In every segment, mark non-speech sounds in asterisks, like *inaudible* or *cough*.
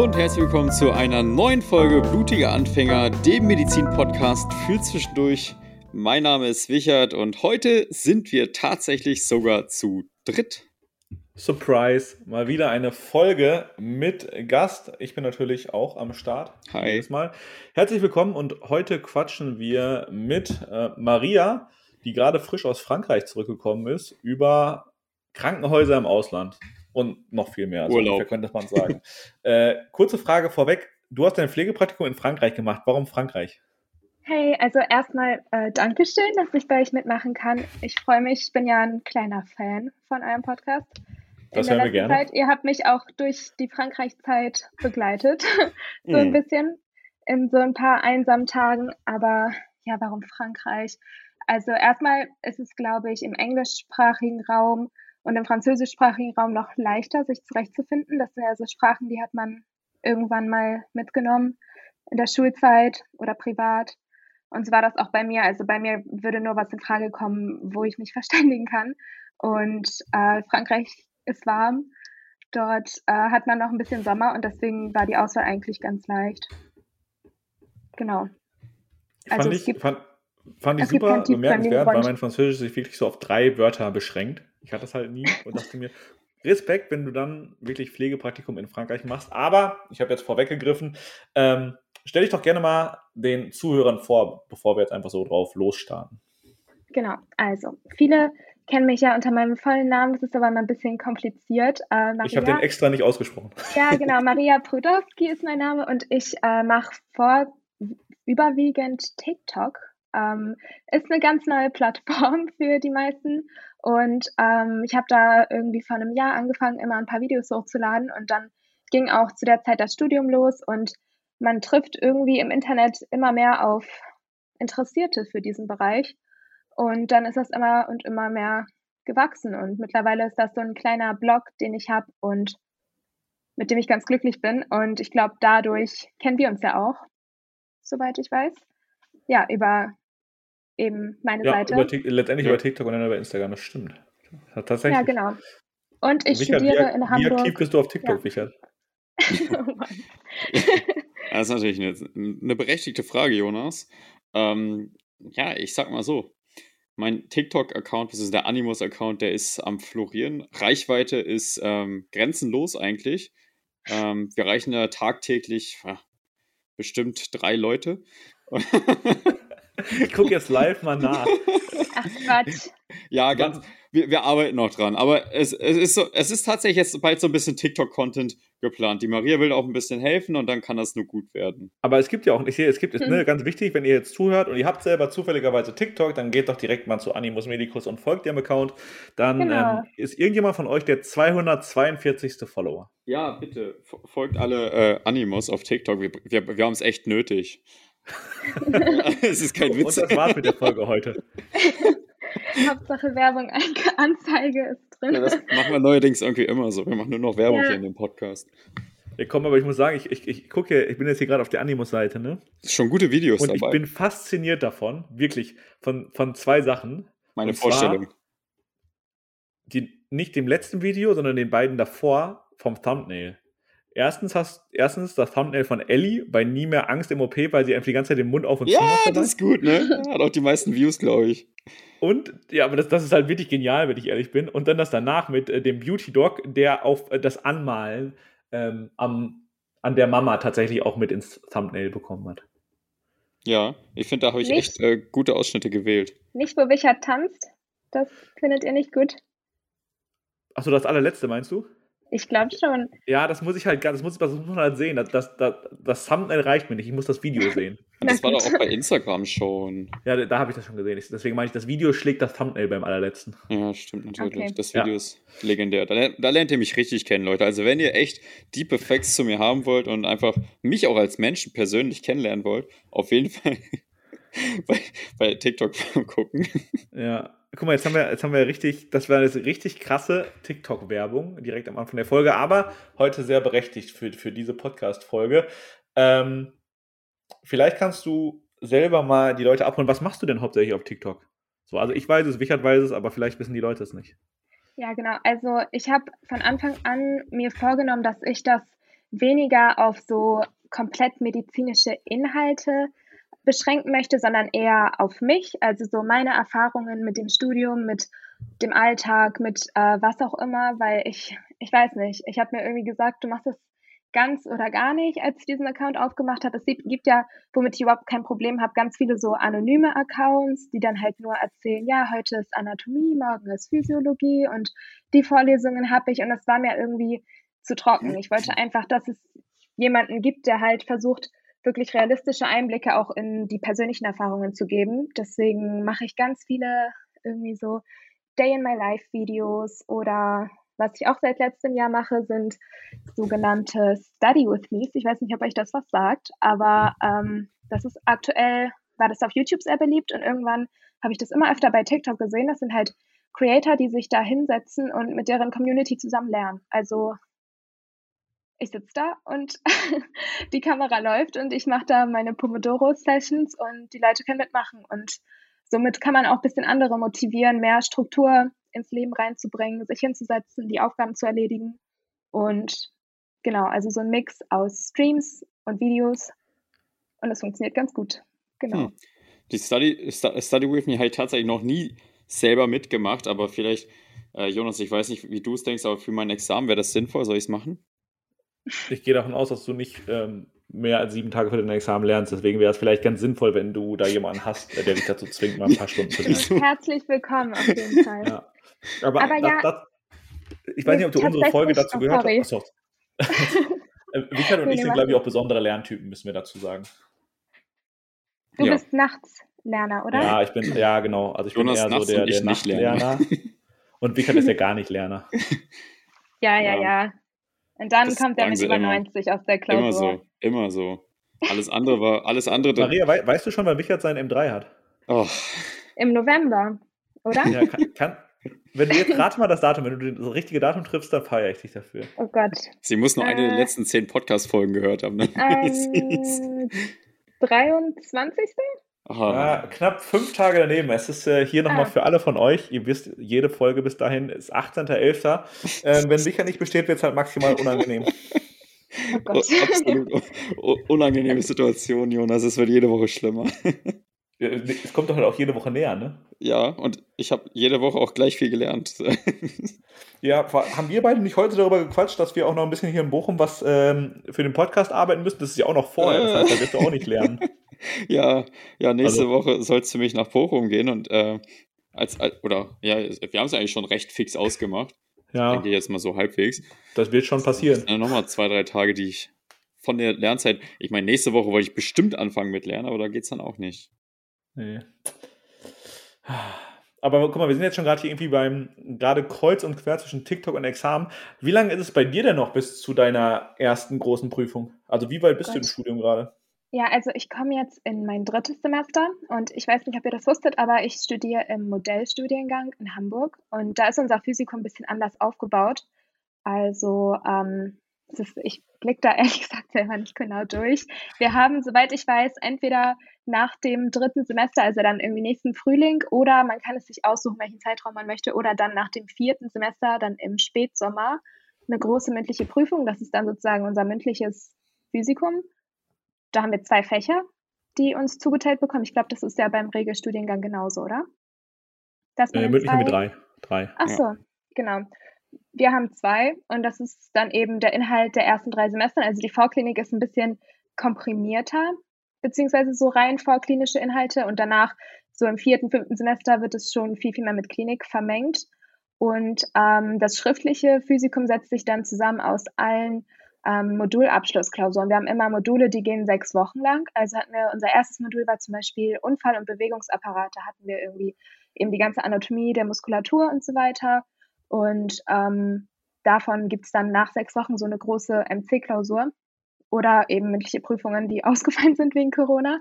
Hallo und herzlich willkommen zu einer neuen Folge Blutiger Anfänger, dem Medizin-Podcast für zwischendurch. Mein Name ist Wichert und heute sind wir tatsächlich sogar zu dritt. Surprise, mal wieder eine Folge mit Gast. Ich bin natürlich auch am Start. Hi. Jedes Mal. Herzlich willkommen und heute quatschen wir mit äh, Maria, die gerade frisch aus Frankreich zurückgekommen ist, über Krankenhäuser im Ausland und noch viel mehr. Also Urlaub. könnte man sagen. *laughs* äh, kurze Frage vorweg. Du hast dein Pflegepraktikum in Frankreich gemacht. Warum Frankreich? Hey, also erstmal äh, Dankeschön, dass ich bei euch mitmachen kann. Ich freue mich, ich bin ja ein kleiner Fan von eurem Podcast. Das hören wir gerne. Zeit, ihr habt mich auch durch die Frankreich-Zeit begleitet, *laughs* so ein mhm. bisschen, in so ein paar einsamen Tagen. Aber ja, warum Frankreich? Also erstmal ist es, glaube ich, im englischsprachigen Raum und im französischsprachigen Raum noch leichter, sich zurechtzufinden. Das sind ja so Sprachen, die hat man irgendwann mal mitgenommen in der Schulzeit oder privat. Und so war das auch bei mir. Also bei mir würde nur was in Frage kommen, wo ich mich *laughs* verständigen kann. Und äh, Frankreich ist warm. Dort äh, hat man noch ein bisschen Sommer und deswegen war die Auswahl eigentlich ganz leicht. Genau. Also fand, ich, gibt, fand, fand ich super bemerkenswert, weil mein Französisch sich wirklich so auf drei Wörter beschränkt. Ich hatte das halt nie und dachte mir, Respekt, wenn du dann wirklich Pflegepraktikum in Frankreich machst. Aber ich habe jetzt vorweggegriffen. Ähm, stell dich doch gerne mal den Zuhörern vor, bevor wir jetzt einfach so drauf losstarten. Genau, also viele kennen mich ja unter meinem vollen Namen, das ist aber mal ein bisschen kompliziert. Äh, ich habe den extra nicht ausgesprochen. Ja, genau, Maria Prudowski ist mein Name und ich äh, mache vor überwiegend TikTok. Ähm, ist eine ganz neue Plattform *laughs* für die meisten und ähm, ich habe da irgendwie vor einem Jahr angefangen, immer ein paar Videos hochzuladen und dann ging auch zu der Zeit das Studium los und man trifft irgendwie im Internet immer mehr auf Interessierte für diesen Bereich. Und dann ist das immer und immer mehr gewachsen. Und mittlerweile ist das so ein kleiner Blog, den ich habe und mit dem ich ganz glücklich bin. Und ich glaube, dadurch kennen wir uns ja auch, soweit ich weiß. Ja, über eben meine ja, Seite. Über, letztendlich ja. über TikTok und dann über Instagram, das stimmt. Tatsächlich. Ja, genau. Und ich Richard, studiere wie, in Hamburg. Wie aktiv bist du auf TikTok, ja. Richard? oh *laughs* das ist natürlich eine, eine berechtigte Frage, Jonas. Ähm, ja, ich sag mal so. Mein TikTok-Account, das ist der Animus-Account, der ist am Florieren. Reichweite ist ähm, grenzenlos eigentlich. Ähm, wir erreichen da tagtäglich ja, bestimmt drei Leute. *laughs* Ich gucke jetzt live mal nach. Ach Quatsch. Ja, ganz. Wir, wir arbeiten noch dran. Aber es, es, ist so, es ist tatsächlich jetzt bald so ein bisschen TikTok-Content geplant. Die Maria will auch ein bisschen helfen und dann kann das nur gut werden. Aber es gibt ja auch, ich sehe, es gibt, hm. ne, ganz wichtig, wenn ihr jetzt zuhört und ihr habt selber zufälligerweise TikTok, dann geht doch direkt mal zu Animus Medicus und folgt dem Account. Dann genau. ähm, ist irgendjemand von euch der 242. Follower. Ja, bitte. Folgt alle äh, Animus auf TikTok. Wir, wir, wir haben es echt nötig. *laughs* es ist kein Witz. Und das war's mit der Folge heute. *laughs* Hauptsache Werbung, Anzeige ist drin. Ja, das machen wir neuerdings irgendwie immer so. Wir machen nur noch Werbung ja. hier in dem Podcast. Ja, komm, aber ich muss sagen, ich, ich, ich gucke, ich bin jetzt hier gerade auf der Animus-Seite, ne? Schon gute Videos Und dabei. ich bin fasziniert davon, wirklich, von, von zwei Sachen. Meine Und Vorstellung. Die, nicht dem letzten Video, sondern den beiden davor vom Thumbnail. Erstens hast erstens das Thumbnail von Ellie bei Nie mehr Angst im OP, weil sie einfach die ganze Zeit den Mund auf und zu macht. Ja, das ist gut, ne? *laughs* Hat auch die meisten Views, glaube ich. Und, ja, aber das, das ist halt wirklich genial, wenn ich ehrlich bin. Und dann das danach mit äh, dem Beauty Dog, der auf äh, das Anmalen ähm, am, an der Mama tatsächlich auch mit ins Thumbnail bekommen hat. Ja, ich finde, da habe ich nicht, echt äh, gute Ausschnitte gewählt. Nicht, wo Wichert tanzt. Das findet ihr nicht gut. Achso, das allerletzte meinst du? Ich glaube schon. Ja, das muss ich halt, das muss, das muss man halt sehen. Das, das, das, das Thumbnail reicht mir nicht. Ich muss das Video sehen. Das war doch *laughs* auch bei Instagram schon. Ja, da, da habe ich das schon gesehen. Deswegen meine ich, das Video schlägt das Thumbnail beim allerletzten. Ja, stimmt natürlich. Okay. Das Video ja. ist legendär. Da, da, lernt ihr mich richtig kennen, Leute. Also wenn ihr echt Deep Effects zu mir haben wollt und einfach mich auch als Menschen persönlich kennenlernen wollt, auf jeden Fall *laughs* bei, bei TikTok *laughs* gucken. Ja, guck mal, jetzt haben wir, jetzt haben wir richtig, das war eine richtig krasse TikTok-Werbung direkt am Anfang der Folge, aber heute sehr berechtigt für, für diese Podcast-Folge. Ähm, vielleicht kannst du selber mal die Leute abholen. Was machst du denn hauptsächlich auf TikTok? So, also ich weiß es, Wichert weiß es, aber vielleicht wissen die Leute es nicht. Ja, genau. Also ich habe von Anfang an mir vorgenommen, dass ich das weniger auf so komplett medizinische Inhalte beschränken möchte, sondern eher auf mich, also so meine Erfahrungen mit dem Studium, mit dem Alltag, mit äh, was auch immer, weil ich, ich weiß nicht, ich habe mir irgendwie gesagt, du machst das ganz oder gar nicht, als ich diesen Account aufgemacht habe. Es gibt ja, womit ich überhaupt kein Problem habe, ganz viele so anonyme Accounts, die dann halt nur erzählen, ja, heute ist Anatomie, morgen ist Physiologie und die Vorlesungen habe ich und das war mir irgendwie zu trocken. Ich wollte einfach, dass es jemanden gibt, der halt versucht, wirklich realistische Einblicke auch in die persönlichen Erfahrungen zu geben. Deswegen mache ich ganz viele irgendwie so Day in My Life Videos oder was ich auch seit letztem Jahr mache, sind sogenannte Study with Me's. Ich weiß nicht, ob euch das was sagt, aber ähm, das ist aktuell, war das auf YouTube sehr beliebt und irgendwann habe ich das immer öfter bei TikTok gesehen. Das sind halt Creator, die sich da hinsetzen und mit deren Community zusammen lernen. Also ich sitze da und *laughs* die Kamera läuft und ich mache da meine Pomodoro-Sessions und die Leute können mitmachen. Und somit kann man auch ein bisschen andere motivieren, mehr Struktur ins Leben reinzubringen, sich hinzusetzen, die Aufgaben zu erledigen. Und genau, also so ein Mix aus Streams und Videos. Und es funktioniert ganz gut. Genau. Hm. Die Study, Study with Me habe ich tatsächlich noch nie selber mitgemacht, aber vielleicht, äh, Jonas, ich weiß nicht, wie du es denkst, aber für mein Examen wäre das sinnvoll, soll ich es machen? Ich gehe davon aus, dass du nicht ähm, mehr als sieben Tage für dein Examen lernst. Deswegen wäre es vielleicht ganz sinnvoll, wenn du da jemanden hast, der dich dazu zwingt, mal ein paar Stunden zu lernen. Herzlich willkommen auf jeden Fall. Ja. Aber, Aber das, ja, das, ich weiß nicht, ob du unsere Folge dazu oh, gehört hast. Achso. *laughs* Richard und ich sind, glaube ich, auch besondere Lerntypen, müssen wir dazu sagen. Du ja. bist Nachtslerner, oder? Ja, ich bin, ja, genau. Also ich Jonas bin eher so der, der Nachtlerner. Und Richard ist ja gar nicht Lerner. *laughs* Ja, ja, ja. ja. Und dann das kommt er mit über immer. 90 aus der Klausur. Immer so, immer so. Alles andere war, alles andere. Maria, we weißt du schon, wann Richard sein M3 hat? Oh. Im November, oder? Ja, kann, kann, wenn du jetzt rate mal das Datum, wenn du das richtige Datum triffst, dann feiere ich dich dafür. Oh Gott. Sie muss nur äh, eine der äh. letzten zehn Podcast-Folgen gehört haben. Ne? *laughs* Ähm, 23. Ja, knapp fünf Tage daneben. Es ist äh, hier nochmal ah. für alle von euch. Ihr wisst, jede Folge bis dahin ist 18.11. Ähm, wenn sicher nicht besteht, wird es halt maximal unangenehm. *laughs* Oh Absolut unangenehme Situation, Jonas. Es wird jede Woche schlimmer. *laughs* Es kommt doch halt auch jede Woche näher, ne? Ja, und ich habe jede Woche auch gleich viel gelernt. *laughs* ja, haben wir beide nicht heute darüber gequatscht, dass wir auch noch ein bisschen hier in Bochum was ähm, für den Podcast arbeiten müssen? Das ist ja auch noch vorher, das heißt, da wirst du auch nicht lernen. *laughs* ja, ja, nächste also. Woche soll es für mich nach Bochum gehen und äh, als, oder ja, wir haben es eigentlich schon recht fix ausgemacht. Ja. Ich denke jetzt mal so halbwegs. Das wird schon passieren. Äh, Nochmal zwei, drei Tage, die ich von der Lernzeit, ich meine, nächste Woche wollte ich bestimmt anfangen mit Lernen, aber da geht es dann auch nicht. Nee. Aber guck mal, wir sind jetzt schon gerade hier irgendwie beim, gerade kreuz und quer zwischen TikTok und Examen. Wie lange ist es bei dir denn noch bis zu deiner ersten großen Prüfung? Also wie weit bist Gott. du im Studium gerade? Ja, also ich komme jetzt in mein drittes Semester und ich weiß nicht, ob ihr das wusstet, aber ich studiere im Modellstudiengang in Hamburg und da ist unser Physikum ein bisschen anders aufgebaut. Also ähm, ist, ich blicke da *laughs* ehrlich gesagt selber nicht genau durch. Wir haben, soweit ich weiß, entweder nach dem dritten Semester, also dann irgendwie nächsten Frühling, oder man kann es sich aussuchen, welchen Zeitraum man möchte, oder dann nach dem vierten Semester, dann im Spätsommer, eine große mündliche Prüfung. Das ist dann sozusagen unser mündliches Physikum da haben wir zwei Fächer, die uns zugeteilt bekommen. Ich glaube, das ist ja beim Regelstudiengang genauso, oder? Das äh, mündlich haben wir drei. drei. Ach so, ja. genau. Wir haben zwei und das ist dann eben der Inhalt der ersten drei Semester. Also die Vorklinik ist ein bisschen komprimierter, beziehungsweise so rein vorklinische Inhalte und danach so im vierten, fünften Semester wird es schon viel, viel mehr mit Klinik vermengt. Und ähm, das schriftliche Physikum setzt sich dann zusammen aus allen ähm, Modulabschlussklausuren. Wir haben immer Module, die gehen sechs Wochen lang. Also hatten wir, unser erstes Modul war zum Beispiel Unfall- und Bewegungsapparate, hatten wir irgendwie eben die ganze Anatomie der Muskulatur und so weiter. Und ähm, davon gibt es dann nach sechs Wochen so eine große MC-Klausur oder eben mündliche Prüfungen, die *laughs* ausgefallen sind wegen Corona.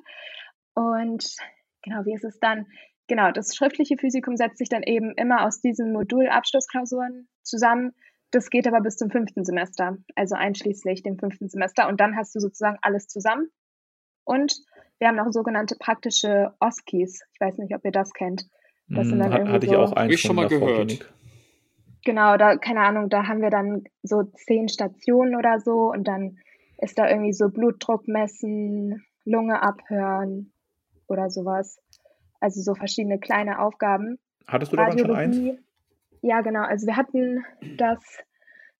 Und genau, wie ist es dann? Genau, das schriftliche Physikum setzt sich dann eben immer aus diesen Modulabschlussklausuren zusammen das geht aber bis zum fünften Semester, also einschließlich dem fünften Semester. Und dann hast du sozusagen alles zusammen. Und wir haben noch sogenannte praktische OSKIs. Ich weiß nicht, ob ihr das kennt. Das sind dann hm, Hat, hatte so, ich auch einen schon mal gehört. Genau, da, keine Ahnung, da haben wir dann so zehn Stationen oder so und dann ist da irgendwie so Blutdruck messen, Lunge abhören oder sowas. Also so verschiedene kleine Aufgaben. Hattest du da schon eins? Ja, genau. Also wir hatten das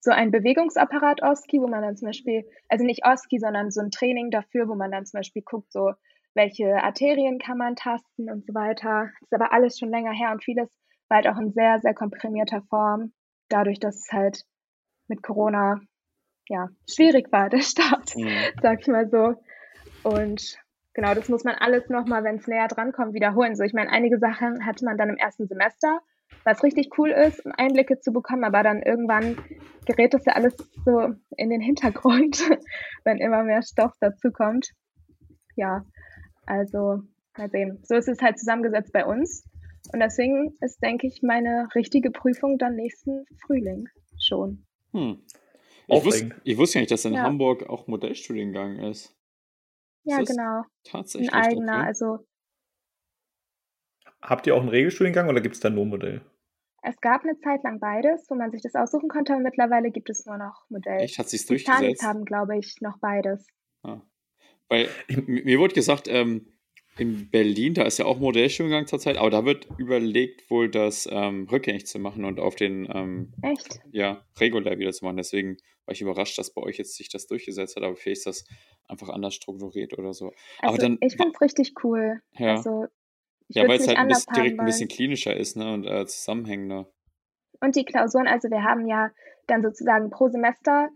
so ein Bewegungsapparat OSCI, wo man dann zum Beispiel, also nicht OSCI, sondern so ein Training dafür, wo man dann zum Beispiel guckt, so welche Arterien kann man tasten und so weiter. Das ist aber alles schon länger her und vieles war halt auch in sehr, sehr komprimierter Form, dadurch, dass es halt mit Corona ja schwierig war, *laughs* der Start, mhm. sag ich mal so. Und genau, das muss man alles nochmal, wenn es näher dran kommt, wiederholen. So, ich meine, einige Sachen hatte man dann im ersten Semester, was richtig cool ist, Einblicke zu bekommen, aber dann irgendwann gerät das ja alles so in den Hintergrund, *laughs* wenn immer mehr Stoff dazu kommt. Ja, also mal sehen. So ist es halt zusammengesetzt bei uns. Und deswegen ist, denke ich, meine richtige Prüfung dann nächsten Frühling schon. Hm. Ich, wusste, ich wusste ja nicht, dass in ja. Hamburg auch Modellstudiengang ist. Ja, genau. Tatsächlich. Ein eigener, okay. also. Habt ihr auch einen Regelstudiengang oder gibt es da nur Modell? Es gab eine Zeit lang beides, wo man sich das aussuchen konnte, aber mittlerweile gibt es nur noch Modell. Echt? Hat sich durchgesetzt? Die haben, glaube ich, noch beides. Ah. Weil mir wurde gesagt, ähm, in Berlin, da ist ja auch Modellstudiengang zurzeit, aber da wird überlegt, wohl das ähm, rückgängig zu machen und auf den ähm, Echt? Ja, regulär wieder zu machen. Deswegen war ich überrascht, dass bei euch jetzt sich das durchgesetzt hat, aber vielleicht ist das einfach anders strukturiert oder so. Also aber dann, ich finde es richtig cool. Ja, also, ja weil es halt ein bisschen, direkt ein bisschen klinischer ist ne, und äh, zusammenhängender. Und die Klausuren, also wir haben ja dann sozusagen pro Semester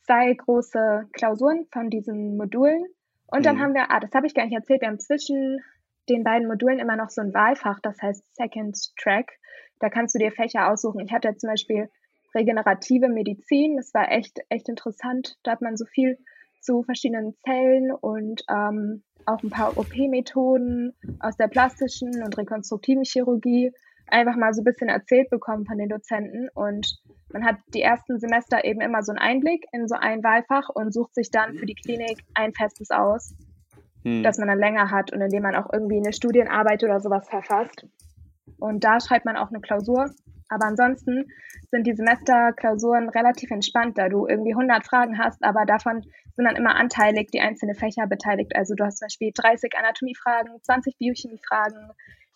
zwei große Klausuren von diesen Modulen und dann mhm. haben wir, ah, das habe ich gar nicht erzählt, wir haben zwischen den beiden Modulen immer noch so ein Wahlfach, das heißt Second Track. Da kannst du dir Fächer aussuchen. Ich hatte zum Beispiel regenerative Medizin, das war echt, echt interessant. Da hat man so viel zu verschiedenen Zellen und ähm, auch ein paar OP-Methoden aus der plastischen und rekonstruktiven Chirurgie einfach mal so ein bisschen erzählt bekommen von den Dozenten. Und man hat die ersten Semester eben immer so einen Einblick in so ein Wahlfach und sucht sich dann für die Klinik ein festes aus, hm. das man dann länger hat und in dem man auch irgendwie eine Studienarbeit oder sowas verfasst. Und da schreibt man auch eine Klausur. Aber ansonsten sind die Semesterklausuren relativ entspannt, da du irgendwie 100 Fragen hast, aber davon sind dann immer anteilig die einzelnen Fächer beteiligt. Also du hast zum Beispiel 30 Anatomie-Fragen, 20 Biochemie-Fragen,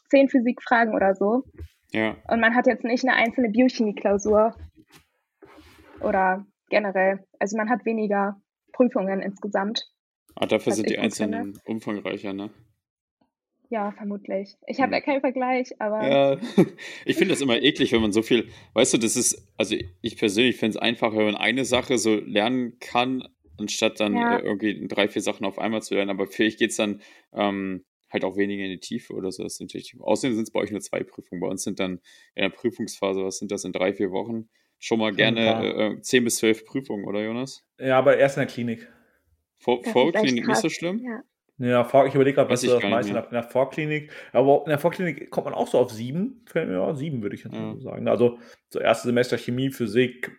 10 Physik-Fragen oder so. Ja. Und man hat jetzt nicht eine einzelne Biochemie-Klausur oder generell. Also man hat weniger Prüfungen insgesamt. Ah, dafür sind die einzelnen finde. umfangreicher, ne? Ja, vermutlich. Ich habe hm. ja keinen Vergleich, aber. Ja, *laughs* ich finde das immer eklig, wenn man so viel. Weißt du, das ist. Also, ich persönlich finde es einfacher, wenn man eine Sache so lernen kann, anstatt dann ja. Äh, irgendwie drei, vier Sachen auf einmal zu lernen. Aber vielleicht geht es dann ähm, halt auch weniger in die Tiefe oder so. Das natürlich. Außerdem sind es bei euch nur zwei Prüfungen. Bei uns sind dann in der Prüfungsphase, was sind das in drei, vier Wochen? Schon mal gerne äh, 10 bis 12 Prüfungen, oder Jonas? Ja, aber erst in der Klinik. Vor, Vorklinik nicht so schlimm? Ja. Ja, ich überlege gerade, was du das meiste in der Vorklinik. Aber in der Vorklinik kommt man auch so auf sieben. Ja, sieben würde ich jetzt ja. sagen. Also so erste Semester Chemie, Physik,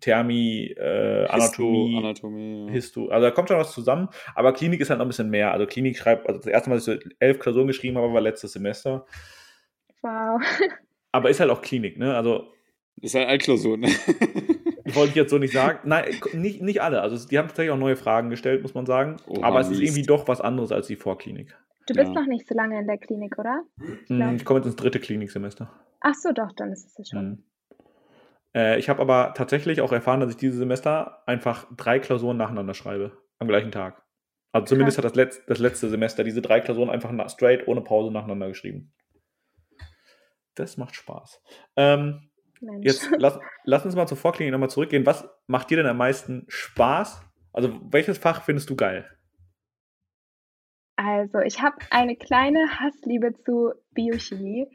Thermie, äh, Anatomie, Anatomie ja. Histo. Also da kommt schon was zusammen. Aber Klinik ist halt noch ein bisschen mehr. Also Klinik schreibt, also das erste Mal, dass ich so elf Klausuren geschrieben habe, war letztes Semester. Wow. *laughs* Aber ist halt auch Klinik, ne? Also. Ist halt Altklausur, ne? *laughs* wollte ich jetzt so nicht sagen. Nein, nicht, nicht alle. Also die haben tatsächlich auch neue Fragen gestellt, muss man sagen. Oh, Aber es ist irgendwie doch was anderes als die Vorklinik. Du bist ja. noch nicht so lange in der Klinik, oder? Ich, hm, ich komme jetzt ins dritte Kliniksemester. Ach so, doch, dann ist es ja schon. Hm. Äh, ich habe aber tatsächlich auch erfahren, dass ich dieses Semester einfach drei Klausuren nacheinander schreibe. Am gleichen Tag. Also zumindest Krass. hat das, Letz-, das letzte Semester diese drei Klausuren einfach straight ohne Pause nacheinander geschrieben. Das macht Spaß. Ähm, Mensch. Jetzt lass, lass uns mal zur Vorklinik nochmal zurückgehen. Was macht dir denn am meisten Spaß? Also, welches Fach findest du geil? Also, ich habe eine kleine Hassliebe zu Biochemie.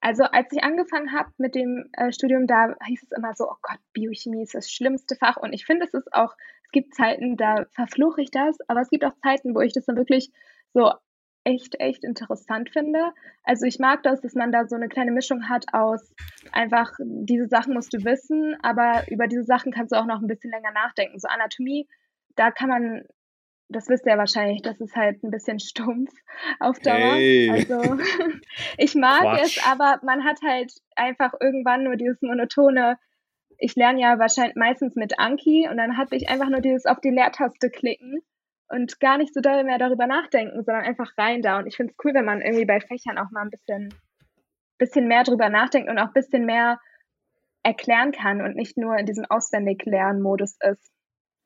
Also, als ich angefangen habe mit dem äh, Studium, da hieß es immer so: Oh Gott, Biochemie ist das schlimmste Fach. Und ich finde, es ist auch, es gibt Zeiten, da verfluche ich das, aber es gibt auch Zeiten, wo ich das dann wirklich so echt, echt interessant finde. Also ich mag das, dass man da so eine kleine Mischung hat aus einfach, diese Sachen musst du wissen, aber über diese Sachen kannst du auch noch ein bisschen länger nachdenken. So Anatomie, da kann man das wisst ihr ja wahrscheinlich, das ist halt ein bisschen stumpf auf Dauer. Hey. Also *laughs* ich mag Quatsch. es, aber man hat halt einfach irgendwann nur dieses monotone, ich lerne ja wahrscheinlich meistens mit Anki und dann hatte ich einfach nur dieses auf die Leertaste klicken und gar nicht so doll mehr darüber nachdenken, sondern einfach rein da. Und ich finde es cool, wenn man irgendwie bei Fächern auch mal ein bisschen, bisschen mehr drüber nachdenkt und auch ein bisschen mehr erklären kann und nicht nur in diesem Auswendig-Lernen-Modus ist.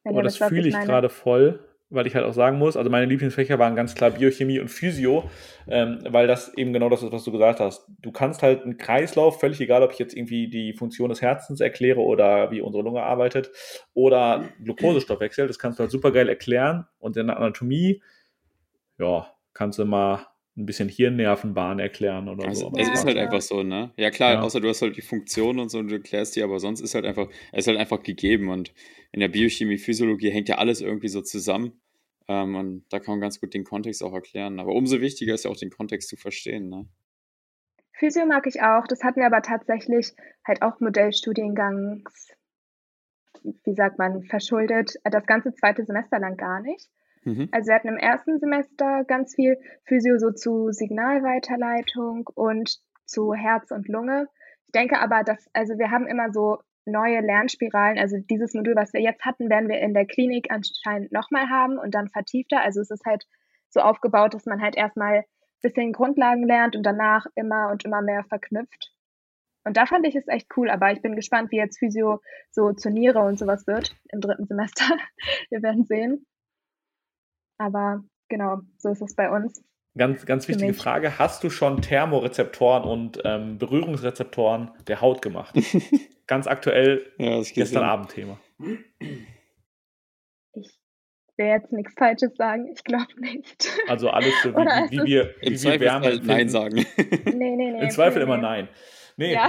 Wenn Aber das fühle ich gerade voll, weil ich halt auch sagen muss, also meine Lieblingsfächer waren ganz klar Biochemie und Physio, ähm, weil das eben genau das ist, was du gesagt hast. Du kannst halt einen Kreislauf, völlig egal, ob ich jetzt irgendwie die Funktion des Herzens erkläre oder wie unsere Lunge arbeitet oder Glukosestoffwechsel, das kannst du halt super geil erklären und in der Anatomie, ja, kannst du mal ein bisschen Hirnnervenbahn erklären oder also, so. Es ist halt einfach so, ne? Ja klar, ja. außer du hast halt die Funktion und so und du erklärst die, aber sonst ist halt einfach, es ist halt einfach gegeben und in der Biochemie, Physiologie hängt ja alles irgendwie so zusammen ähm, und da kann man ganz gut den Kontext auch erklären. Aber umso wichtiger ist ja auch den Kontext zu verstehen, ne? Physio mag ich auch, das hatten wir aber tatsächlich halt auch Modellstudiengangs, wie sagt man, verschuldet, das ganze zweite Semester lang gar nicht. Mhm. Also wir hatten im ersten Semester ganz viel Physio so zu Signalweiterleitung und zu Herz und Lunge. Ich denke aber, dass, also wir haben immer so neue Lernspiralen. Also dieses Modul, was wir jetzt hatten, werden wir in der Klinik anscheinend nochmal haben und dann vertiefter. Also es ist halt so aufgebaut, dass man halt erstmal ein bisschen Grundlagen lernt und danach immer und immer mehr verknüpft. Und da fand ich es echt cool, aber ich bin gespannt, wie jetzt Physio so zur Niere und sowas wird im dritten Semester. *laughs* wir werden sehen. Aber genau, so ist es bei uns. Ganz, ganz wichtige Frage. Hast du schon Thermorezeptoren und ähm, Berührungsrezeptoren der Haut gemacht? *laughs* ganz aktuell ja, gestern Abend Thema. Ich will jetzt nichts Falsches sagen. Ich glaube nicht. Also alles so, *laughs* wie, wie, wie wir, wie wir Wärme halt Nein sagen. Nee, nee, nee. Im Zweifel nee, immer nee. Nein. Nee, ja.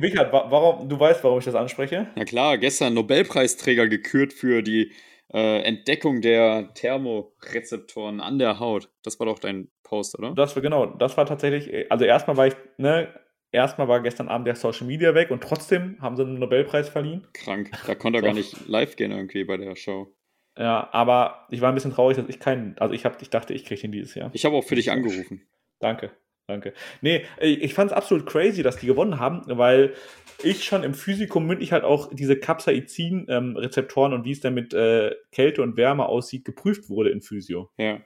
Richard, warum, du weißt, warum ich das anspreche? Ja klar, gestern Nobelpreisträger gekürt für die äh, Entdeckung der Thermorezeptoren an der Haut. Das war doch dein Post, oder? Das war genau, das war tatsächlich, also erstmal war ich, ne, erstmal war gestern Abend der Social Media weg und trotzdem haben sie einen Nobelpreis verliehen. Krank, da konnte er gar nicht live gehen irgendwie bei der Show. Ja, aber ich war ein bisschen traurig, dass ich keinen, also ich, hab, ich dachte, ich kriege ihn dieses Jahr. Ich habe auch für dich angerufen. Danke. Danke. Nee, ich fand es absolut crazy, dass die gewonnen haben, weil ich schon im Physikum mündlich halt auch diese Capsaicin-Rezeptoren ähm, und wie es dann mit äh, Kälte und Wärme aussieht, geprüft wurde in Physio. Ja.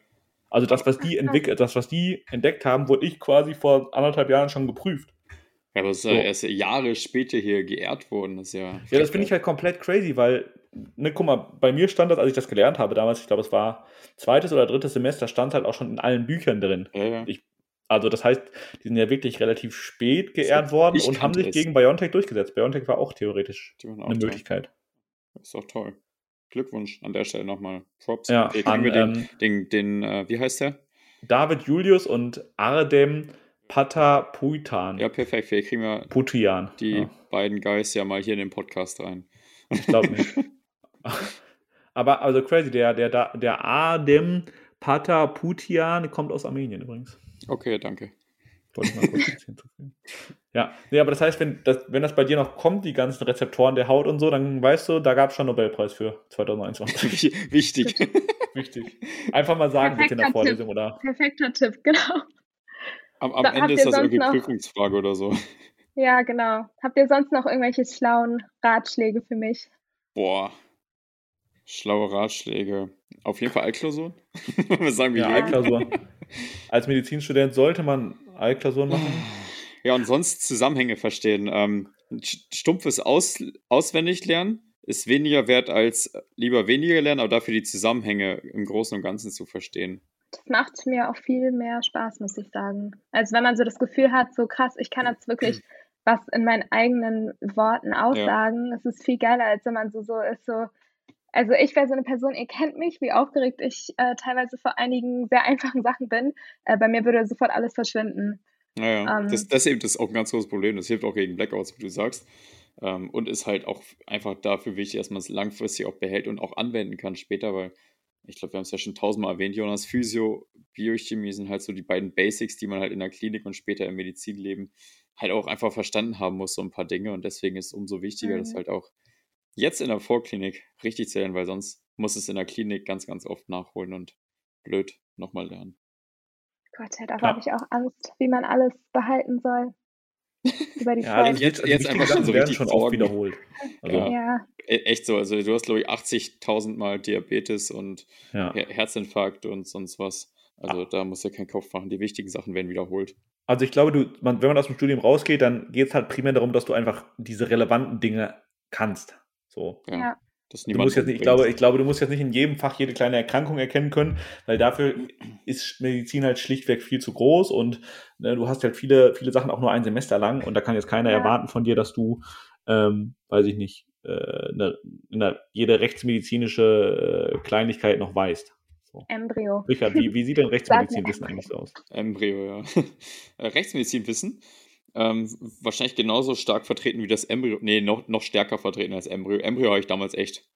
Also das, was die entwickelt, das, was die entdeckt haben, wurde ich quasi vor anderthalb Jahren schon geprüft. Ja, aber es ist so. ja erst Jahre später hier geehrt worden. Das ja, ja, das finde ich halt komplett crazy, weil, ne, guck mal, bei mir stand das, als ich das gelernt habe damals, ich glaube, es war zweites oder drittes Semester, stand halt auch schon in allen Büchern drin. Ja, ja. Ich also das heißt, die sind ja wirklich relativ spät geehrt worden und haben sich es. gegen BioNTech durchgesetzt. BioNTech war auch theoretisch auch eine Möglichkeit. Das ist doch toll. Glückwunsch an der Stelle nochmal. Props. Ja, okay, an, wir den, ähm, den, den äh, wie heißt der? David Julius und Ardem Patapuitan. Ja, perfekt. Wir kriegen wir Putian. die ja. beiden Guys ja mal hier in den Podcast rein. Ich glaube nicht. *laughs* Aber also crazy, der, der, der Adem Pataputian kommt aus Armenien übrigens. Okay, danke. Wollte ich mal kurz hinzufügen. Ja, nee, aber das heißt, wenn das, wenn das bei dir noch kommt, die ganzen Rezeptoren der Haut und so, dann weißt du, da gab es schon Nobelpreis für *laughs* 2021. Wichtig. Wichtig. Einfach mal sagen, bitte in der Vorlesung, Tipp. oder? Perfekter Tipp, *laughs* genau. Am, am Ende ist das irgendwie noch... Prüfungsfrage oder so. Ja, genau. Habt ihr sonst noch irgendwelche schlauen Ratschläge für mich? Boah. Schlaue Ratschläge. Auf jeden Fall Altklausuren. *laughs* Was sagen wir ja, Altklausuren. Als Medizinstudent sollte man Altklausuren machen. Ja, und sonst Zusammenhänge verstehen. Ähm, stumpfes Aus Auswendiglernen ist weniger wert als lieber weniger lernen, aber dafür die Zusammenhänge im Großen und Ganzen zu verstehen. Das macht mir auch viel mehr Spaß, muss ich sagen. Also wenn man so das Gefühl hat, so krass, ich kann jetzt wirklich was in meinen eigenen Worten aussagen, es ja. ist viel geiler, als wenn man so, so ist, so, also ich wäre so eine Person, ihr kennt mich, wie aufgeregt ich äh, teilweise vor einigen sehr einfachen Sachen bin. Äh, bei mir würde sofort alles verschwinden. Naja, ähm, das, das eben das ist auch ein ganz großes Problem. Das hilft auch gegen Blackouts, wie du sagst. Ähm, und ist halt auch einfach dafür wichtig, dass man es langfristig auch behält und auch anwenden kann später, weil ich glaube, wir haben es ja schon tausendmal erwähnt, Jonas, Physio, Biochemie sind halt so die beiden Basics, die man halt in der Klinik und später im Medizinleben halt auch einfach verstanden haben muss, so ein paar Dinge. Und deswegen ist es umso wichtiger, mhm. dass halt auch jetzt in der Vorklinik richtig zählen, weil sonst muss es in der Klinik ganz, ganz oft nachholen und blöd nochmal lernen. Gott, ja, da habe ich auch Angst, wie man alles behalten soll. *laughs* Über die ja, Zeit. Jetzt, jetzt einfach schon so richtig schon oft wiederholt. Also, ja. E, echt so. Also du hast, glaube ich, 80.000 Mal Diabetes und ja. Herzinfarkt und sonst was. Also ah. da muss ja kein Kopf machen. Die wichtigen Sachen werden wiederholt. Also ich glaube, du, man, wenn man aus dem Studium rausgeht, dann geht es halt primär darum, dass du einfach diese relevanten Dinge kannst. So. Ja. Du musst jetzt nicht, ich, glaube, ich glaube, du musst jetzt nicht in jedem Fach jede kleine Erkrankung erkennen können, weil dafür ist Medizin halt schlichtweg viel zu groß und ne, du hast halt viele, viele Sachen auch nur ein Semester lang und da kann jetzt keiner ja. erwarten von dir, dass du, ähm, weiß ich nicht, äh, ne, ne, jede rechtsmedizinische äh, Kleinigkeit noch weißt. So. Embryo. Richard, wie, wie sieht denn *laughs* Rechtsmedizinwissen eigentlich so aus? Embryo, ja. *laughs* Rechtsmedizinwissen? Ähm, wahrscheinlich genauso stark vertreten wie das Embryo. Nee, noch, noch stärker vertreten als Embryo. Embryo habe ich damals echt.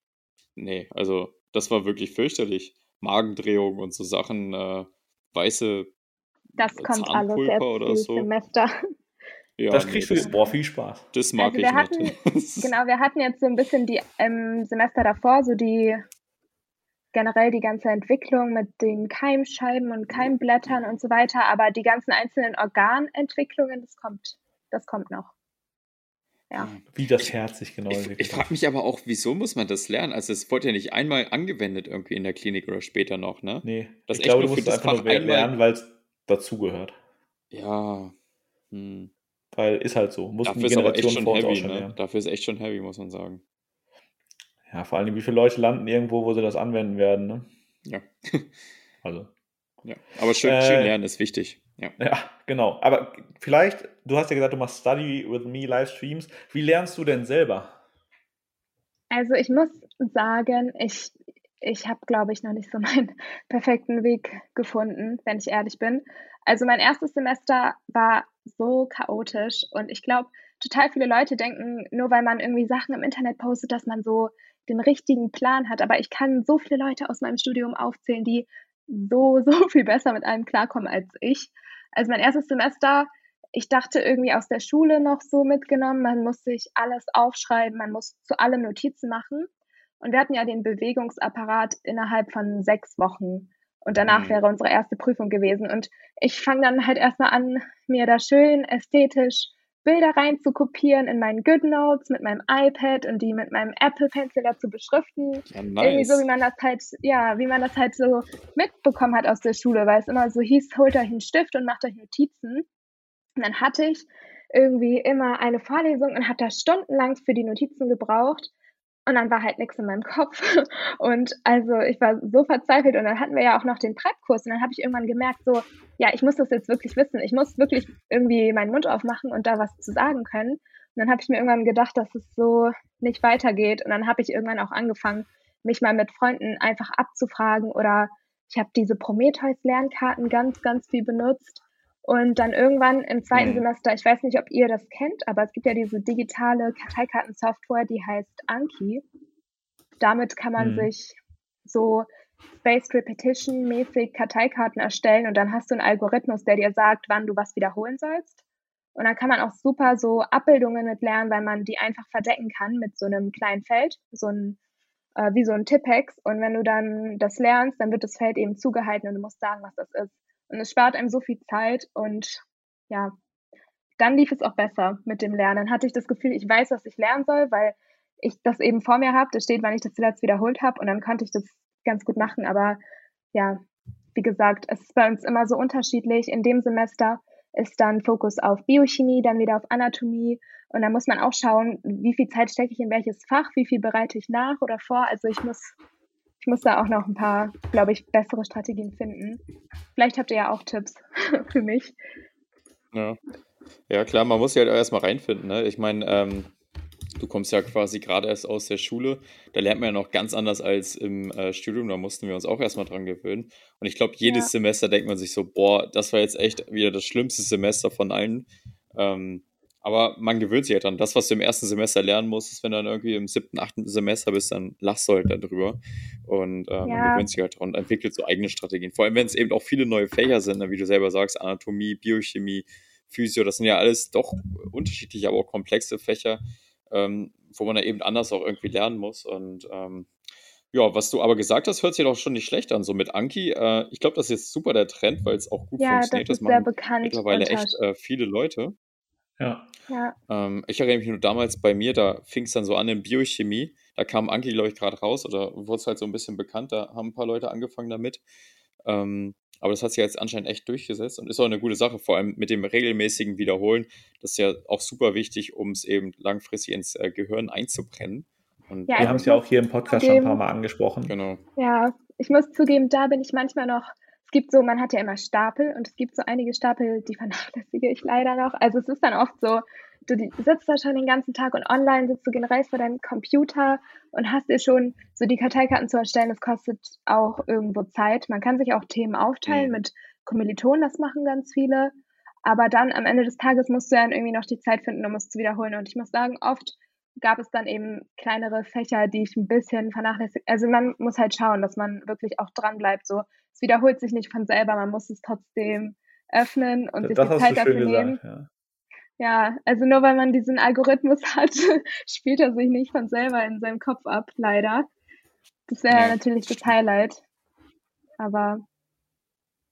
Nee, also das war wirklich fürchterlich. Magendrehung und so Sachen, äh, weiße das kommt alles jetzt oder so. Semester. Ja, das kriegst nee, du, boah, viel Spaß. Das mag also ich hatten, nicht. *laughs* genau, wir hatten jetzt so ein bisschen die im Semester davor so die generell die ganze Entwicklung mit den Keimscheiben und Keimblättern und so weiter, aber die ganzen einzelnen Organentwicklungen, das kommt, das kommt noch. Ja. Wie das Herz sich genau Ich, ich frage mich aber auch, wieso muss man das lernen? Also es wurde ja nicht einmal angewendet irgendwie in der Klinik oder später noch, ne? Nee, das ich glaube, du musst einfach nur lernen, weil es dazugehört. Ja. Hm. Weil ist halt so. Muss Dafür ist aber echt schon heavy, ne? Dafür ist echt schon heavy, muss man sagen. Ja, vor allem, wie viele Leute landen irgendwo, wo sie das anwenden werden, ne? Ja. *laughs* also. Ja, aber schön, äh, schön lernen ist wichtig. Ja. ja, genau. Aber vielleicht, du hast ja gesagt, du machst Study with Me Livestreams. Wie lernst du denn selber? Also ich muss sagen, ich, ich habe, glaube ich, noch nicht so meinen *laughs* perfekten Weg gefunden, wenn ich ehrlich bin. Also mein erstes Semester war so chaotisch und ich glaube, total viele Leute denken, nur weil man irgendwie Sachen im Internet postet, dass man so den richtigen Plan hat. Aber ich kann so viele Leute aus meinem Studium aufzählen, die so, *laughs* so viel besser mit allem klarkommen als ich. Also mein erstes Semester, ich dachte irgendwie aus der Schule noch so mitgenommen, man muss sich alles aufschreiben, man muss zu allem Notizen machen. Und wir hatten ja den Bewegungsapparat innerhalb von sechs Wochen. Und danach mhm. wäre unsere erste Prüfung gewesen. Und ich fange dann halt erstmal an, mir da schön ästhetisch Bilder rein zu kopieren in meinen GoodNotes mit meinem iPad und die mit meinem Apple Pencil dazu beschriften. Ja, nice. Irgendwie so, wie man das halt, ja, wie man das halt so mitbekommen hat aus der Schule, weil es immer so hieß, holt euch einen Stift und macht euch Notizen. Und dann hatte ich irgendwie immer eine Vorlesung und habe da stundenlang für die Notizen gebraucht. Und dann war halt nichts in meinem Kopf. *laughs* Und also ich war so verzweifelt. Und dann hatten wir ja auch noch den Prep-Kurs. Und dann habe ich irgendwann gemerkt, so, ja, ich muss das jetzt wirklich wissen. Ich muss wirklich irgendwie meinen Mund aufmachen und da was zu sagen können. Und dann habe ich mir irgendwann gedacht, dass es so nicht weitergeht. Und dann habe ich irgendwann auch angefangen, mich mal mit Freunden einfach abzufragen. Oder ich habe diese Prometheus-Lernkarten ganz, ganz viel benutzt. Und dann irgendwann im zweiten mhm. Semester, ich weiß nicht, ob ihr das kennt, aber es gibt ja diese digitale Karteikartensoftware, die heißt Anki. Damit kann man mhm. sich so Spaced Repetition mäßig Karteikarten erstellen und dann hast du einen Algorithmus, der dir sagt, wann du was wiederholen sollst. Und dann kann man auch super so Abbildungen mit lernen, weil man die einfach verdecken kann mit so einem kleinen Feld, so ein, äh, wie so ein Tippex. Und wenn du dann das lernst, dann wird das Feld eben zugehalten und du musst sagen, was das ist. Und es spart einem so viel Zeit und ja, dann lief es auch besser mit dem Lernen. Dann hatte ich das Gefühl, ich weiß, was ich lernen soll, weil ich das eben vor mir habe. Da steht, wann ich das zuletzt wiederholt habe und dann konnte ich das ganz gut machen. Aber ja, wie gesagt, es ist bei uns immer so unterschiedlich. In dem Semester ist dann Fokus auf Biochemie, dann wieder auf Anatomie. Und dann muss man auch schauen, wie viel Zeit stecke ich in welches Fach, wie viel bereite ich nach oder vor. Also ich muss ich muss da auch noch ein paar, glaube ich, bessere Strategien finden. Vielleicht habt ihr ja auch Tipps *laughs* für mich. Ja. ja, klar, man muss sich halt erstmal reinfinden. Ne? Ich meine, ähm, du kommst ja quasi gerade erst aus der Schule. Da lernt man ja noch ganz anders als im äh, Studium. Da mussten wir uns auch erstmal dran gewöhnen. Und ich glaube, jedes ja. Semester denkt man sich so, boah, das war jetzt echt wieder das schlimmste Semester von allen. Ähm, aber man gewöhnt sich halt dran. Das, was du im ersten Semester lernen musst, wenn du dann irgendwie im siebten, achten Semester bist, dann lachst du halt darüber. Und äh, ja. man gewöhnt sich halt dran und entwickelt so eigene Strategien. Vor allem, wenn es eben auch viele neue Fächer sind, ne, wie du selber sagst, Anatomie, Biochemie, Physio, das sind ja alles doch unterschiedliche, aber auch komplexe Fächer, ähm, wo man da eben anders auch irgendwie lernen muss. Und ähm, Ja, was du aber gesagt hast, hört sich doch schon nicht schlecht an. So mit Anki, äh, ich glaube, das ist jetzt super der Trend, weil es auch gut ja, funktioniert. Das, ist das sehr bekannt mittlerweile echt äh, viele Leute. Ja. ja. Ähm, ich erinnere mich nur damals bei mir, da fing es dann so an in Biochemie. Da kam Anki, glaube ich, gerade raus oder wurde es halt so ein bisschen bekannt. Da haben ein paar Leute angefangen damit. Ähm, aber das hat sich jetzt anscheinend echt durchgesetzt und ist auch eine gute Sache, vor allem mit dem regelmäßigen Wiederholen. Das ist ja auch super wichtig, um es eben langfristig ins äh, Gehirn einzubrennen. Und ja, wir haben es ja auch hier im Podcast zugeben, schon ein paar Mal angesprochen. Genau. Ja, ich muss zugeben, da bin ich manchmal noch. Es gibt so, man hat ja immer Stapel und es gibt so einige Stapel, die vernachlässige ich leider noch. Also es ist dann oft so, du sitzt da schon den ganzen Tag und online sitzt du generell vor deinem Computer und hast dir schon so die Karteikarten zu erstellen. Das kostet auch irgendwo Zeit. Man kann sich auch Themen aufteilen mhm. mit Kommilitonen, das machen ganz viele. Aber dann am Ende des Tages musst du dann irgendwie noch die Zeit finden, um es zu wiederholen. Und ich muss sagen, oft gab es dann eben kleinere Fächer, die ich ein bisschen vernachlässigt. Also man muss halt schauen, dass man wirklich auch dran bleibt. So, es wiederholt sich nicht von selber, man muss es trotzdem öffnen und sich die Zeit dafür nehmen. ja. ja. also nur weil man diesen Algorithmus *laughs* hat, spielt er sich nicht von selber in seinem Kopf ab, leider. Das wäre ja. natürlich das Highlight. Aber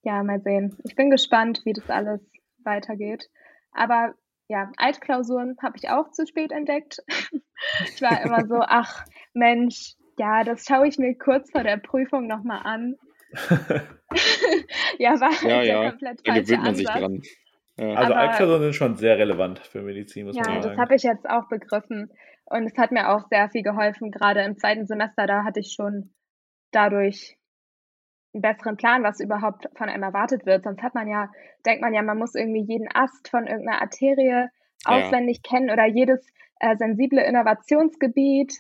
ja, mal sehen. Ich bin gespannt, wie das alles weitergeht. Aber ja, Altklausuren habe ich auch zu spät entdeckt. *laughs* ich war immer so, ach Mensch, ja, das schaue ich mir kurz vor der Prüfung nochmal an. *laughs* ja, war ja, halt ja. komplett Da gewöhnt man Ansatz. sich dran. Ja. Also Aber, Altklausuren sind schon sehr relevant für Medizin, muss ja, man sagen. Ja, das habe ich jetzt auch begriffen. Und es hat mir auch sehr viel geholfen. Gerade im zweiten Semester, da hatte ich schon dadurch einen besseren Plan, was überhaupt von einem erwartet wird. Sonst hat man ja, denkt man ja, man muss irgendwie jeden Ast von irgendeiner Arterie auswendig ja. kennen oder jedes äh, sensible Innovationsgebiet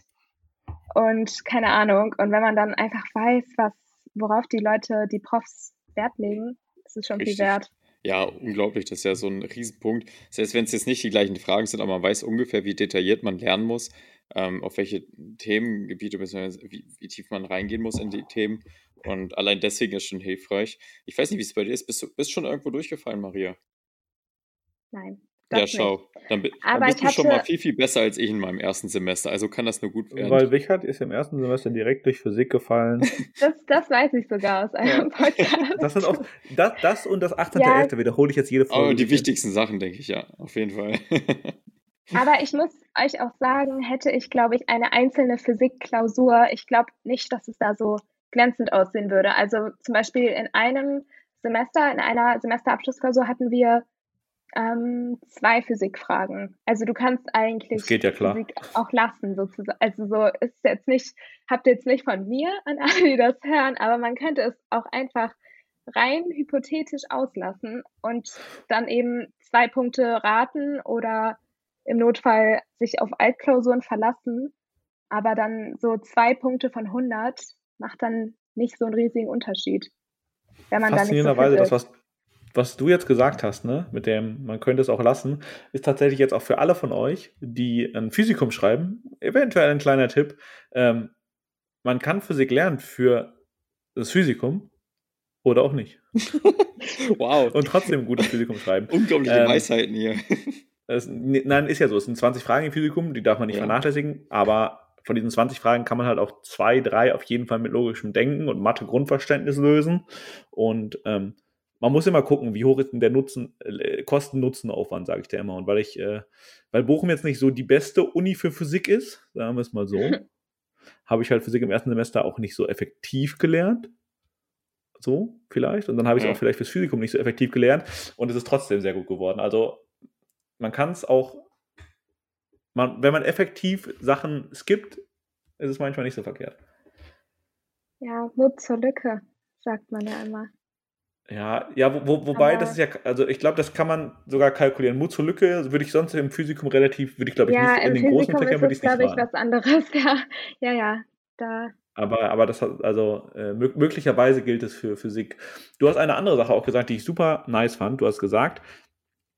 und keine Ahnung. Und wenn man dann einfach weiß, was, worauf die Leute, die Profs Wert legen, ist es schon Richtig. viel wert. Ja, unglaublich, das ist ja so ein Riesenpunkt. Selbst wenn es jetzt nicht die gleichen Fragen sind, aber man weiß ungefähr, wie detailliert man lernen muss, ähm, auf welche Themengebiete, wie, wie tief man reingehen muss in die Themen. Und allein deswegen ist schon hilfreich. Ich weiß nicht, wie es bei dir ist. Bist du bist schon irgendwo durchgefallen, Maria? Nein. Ja, schau. Dann, dann bist du hatte... schon mal viel, viel besser als ich in meinem ersten Semester. Also kann das nur gut werden. Weil Wichert ist im ersten Semester direkt durch Physik gefallen. *laughs* Das, das weiß ich sogar aus einem Podcast. Das, sind auch, das, das und das 18.11. Ja. wiederhole ich jetzt jede Folge. Aber die wichtigsten Sachen, denke ich, ja. Auf jeden Fall. *laughs* Aber ich muss euch auch sagen, hätte ich, glaube ich, eine einzelne Physikklausur, ich glaube nicht, dass es da so glänzend aussehen würde. Also zum Beispiel in einem Semester, in einer Semesterabschlussklausur hatten wir ähm, zwei Physikfragen. Also du kannst eigentlich ja Physik auch lassen, sozusagen. Also so ist jetzt nicht, habt ihr jetzt nicht von mir an alle, die das hören, aber man könnte es auch einfach rein hypothetisch auslassen und dann eben zwei Punkte raten oder im Notfall sich auf Altklausuren verlassen. Aber dann so zwei Punkte von 100 macht dann nicht so einen riesigen Unterschied. Wenn man Faszinierenderweise, so das, was, was du jetzt gesagt hast, ne, mit dem, man könnte es auch lassen, ist tatsächlich jetzt auch für alle von euch, die ein Physikum schreiben, eventuell ein kleiner Tipp. Ähm, man kann Physik lernen für das Physikum oder auch nicht. *laughs* wow. Und trotzdem ein gutes Physikum schreiben. Unglaubliche ähm, Weisheiten hier. Es, nein, ist ja so. Es sind 20 Fragen im Physikum, die darf man nicht ja. vernachlässigen, aber von diesen 20 Fragen kann man halt auch zwei, drei auf jeden Fall mit logischem Denken und Mathe-Grundverständnis lösen. Und ähm, man muss immer gucken, wie hoch ist denn der Nutzen, äh, Kosten-Nutzen-Aufwand, sage ich dir immer. Und weil ich, äh, weil Bochum jetzt nicht so die beste Uni für Physik ist, sagen wir es mal so, *laughs* habe ich halt Physik im ersten Semester auch nicht so effektiv gelernt. So, vielleicht. Und dann habe ich ja. auch vielleicht fürs Physikum nicht so effektiv gelernt. Und es ist trotzdem sehr gut geworden. Also, man kann es auch man, wenn man effektiv Sachen skippt, ist es manchmal nicht so verkehrt. Ja, Mut zur Lücke, sagt man ja immer. Ja, ja, wo, wo, wobei Aber das ist ja, also ich glaube, das kann man sogar kalkulieren. Mut zur Lücke würde ich sonst im Physikum relativ, würde ich glaube ich ja, nicht in den Physikum großen Fächern würde ich nicht glaube ich was anderes, *laughs* ja. Ja, ja, da. Aber, aber das hat, also äh, möglicherweise gilt es für Physik. Du hast eine andere Sache auch gesagt, die ich super nice fand. Du hast gesagt,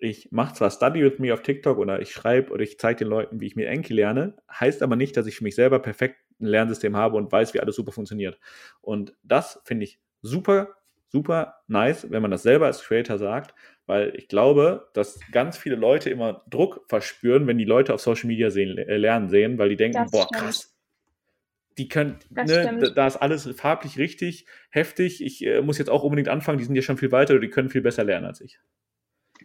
ich mache zwar Study with Me auf TikTok oder ich schreibe oder ich zeige den Leuten, wie ich mir Enki lerne, heißt aber nicht, dass ich für mich selber perfekt ein Lernsystem habe und weiß, wie alles super funktioniert. Und das finde ich super, super nice, wenn man das selber als Creator sagt, weil ich glaube, dass ganz viele Leute immer Druck verspüren, wenn die Leute auf Social Media sehen, äh, lernen sehen, weil die denken, das boah, stimmt. krass. die können, ne, da ist alles farblich richtig, heftig. Ich äh, muss jetzt auch unbedingt anfangen, die sind ja schon viel weiter, die können viel besser lernen als ich.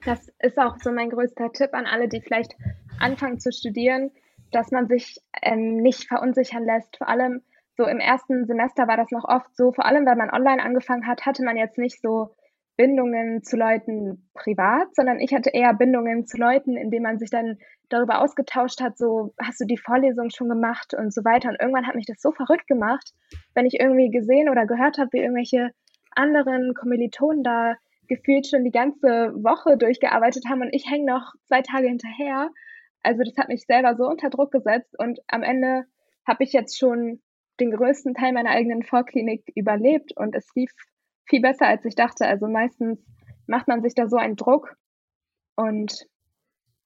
Das ist auch so mein größter Tipp an alle, die vielleicht anfangen zu studieren, dass man sich ähm, nicht verunsichern lässt. Vor allem so im ersten Semester war das noch oft so, vor allem weil man online angefangen hat, hatte man jetzt nicht so Bindungen zu Leuten privat, sondern ich hatte eher Bindungen zu Leuten, indem man sich dann darüber ausgetauscht hat, so hast du die Vorlesung schon gemacht und so weiter. Und irgendwann hat mich das so verrückt gemacht, wenn ich irgendwie gesehen oder gehört habe, wie irgendwelche anderen Kommilitonen da gefühlt schon die ganze Woche durchgearbeitet haben und ich hänge noch zwei Tage hinterher. Also das hat mich selber so unter Druck gesetzt und am Ende habe ich jetzt schon den größten Teil meiner eigenen Vorklinik überlebt und es lief viel besser, als ich dachte. Also meistens macht man sich da so einen Druck und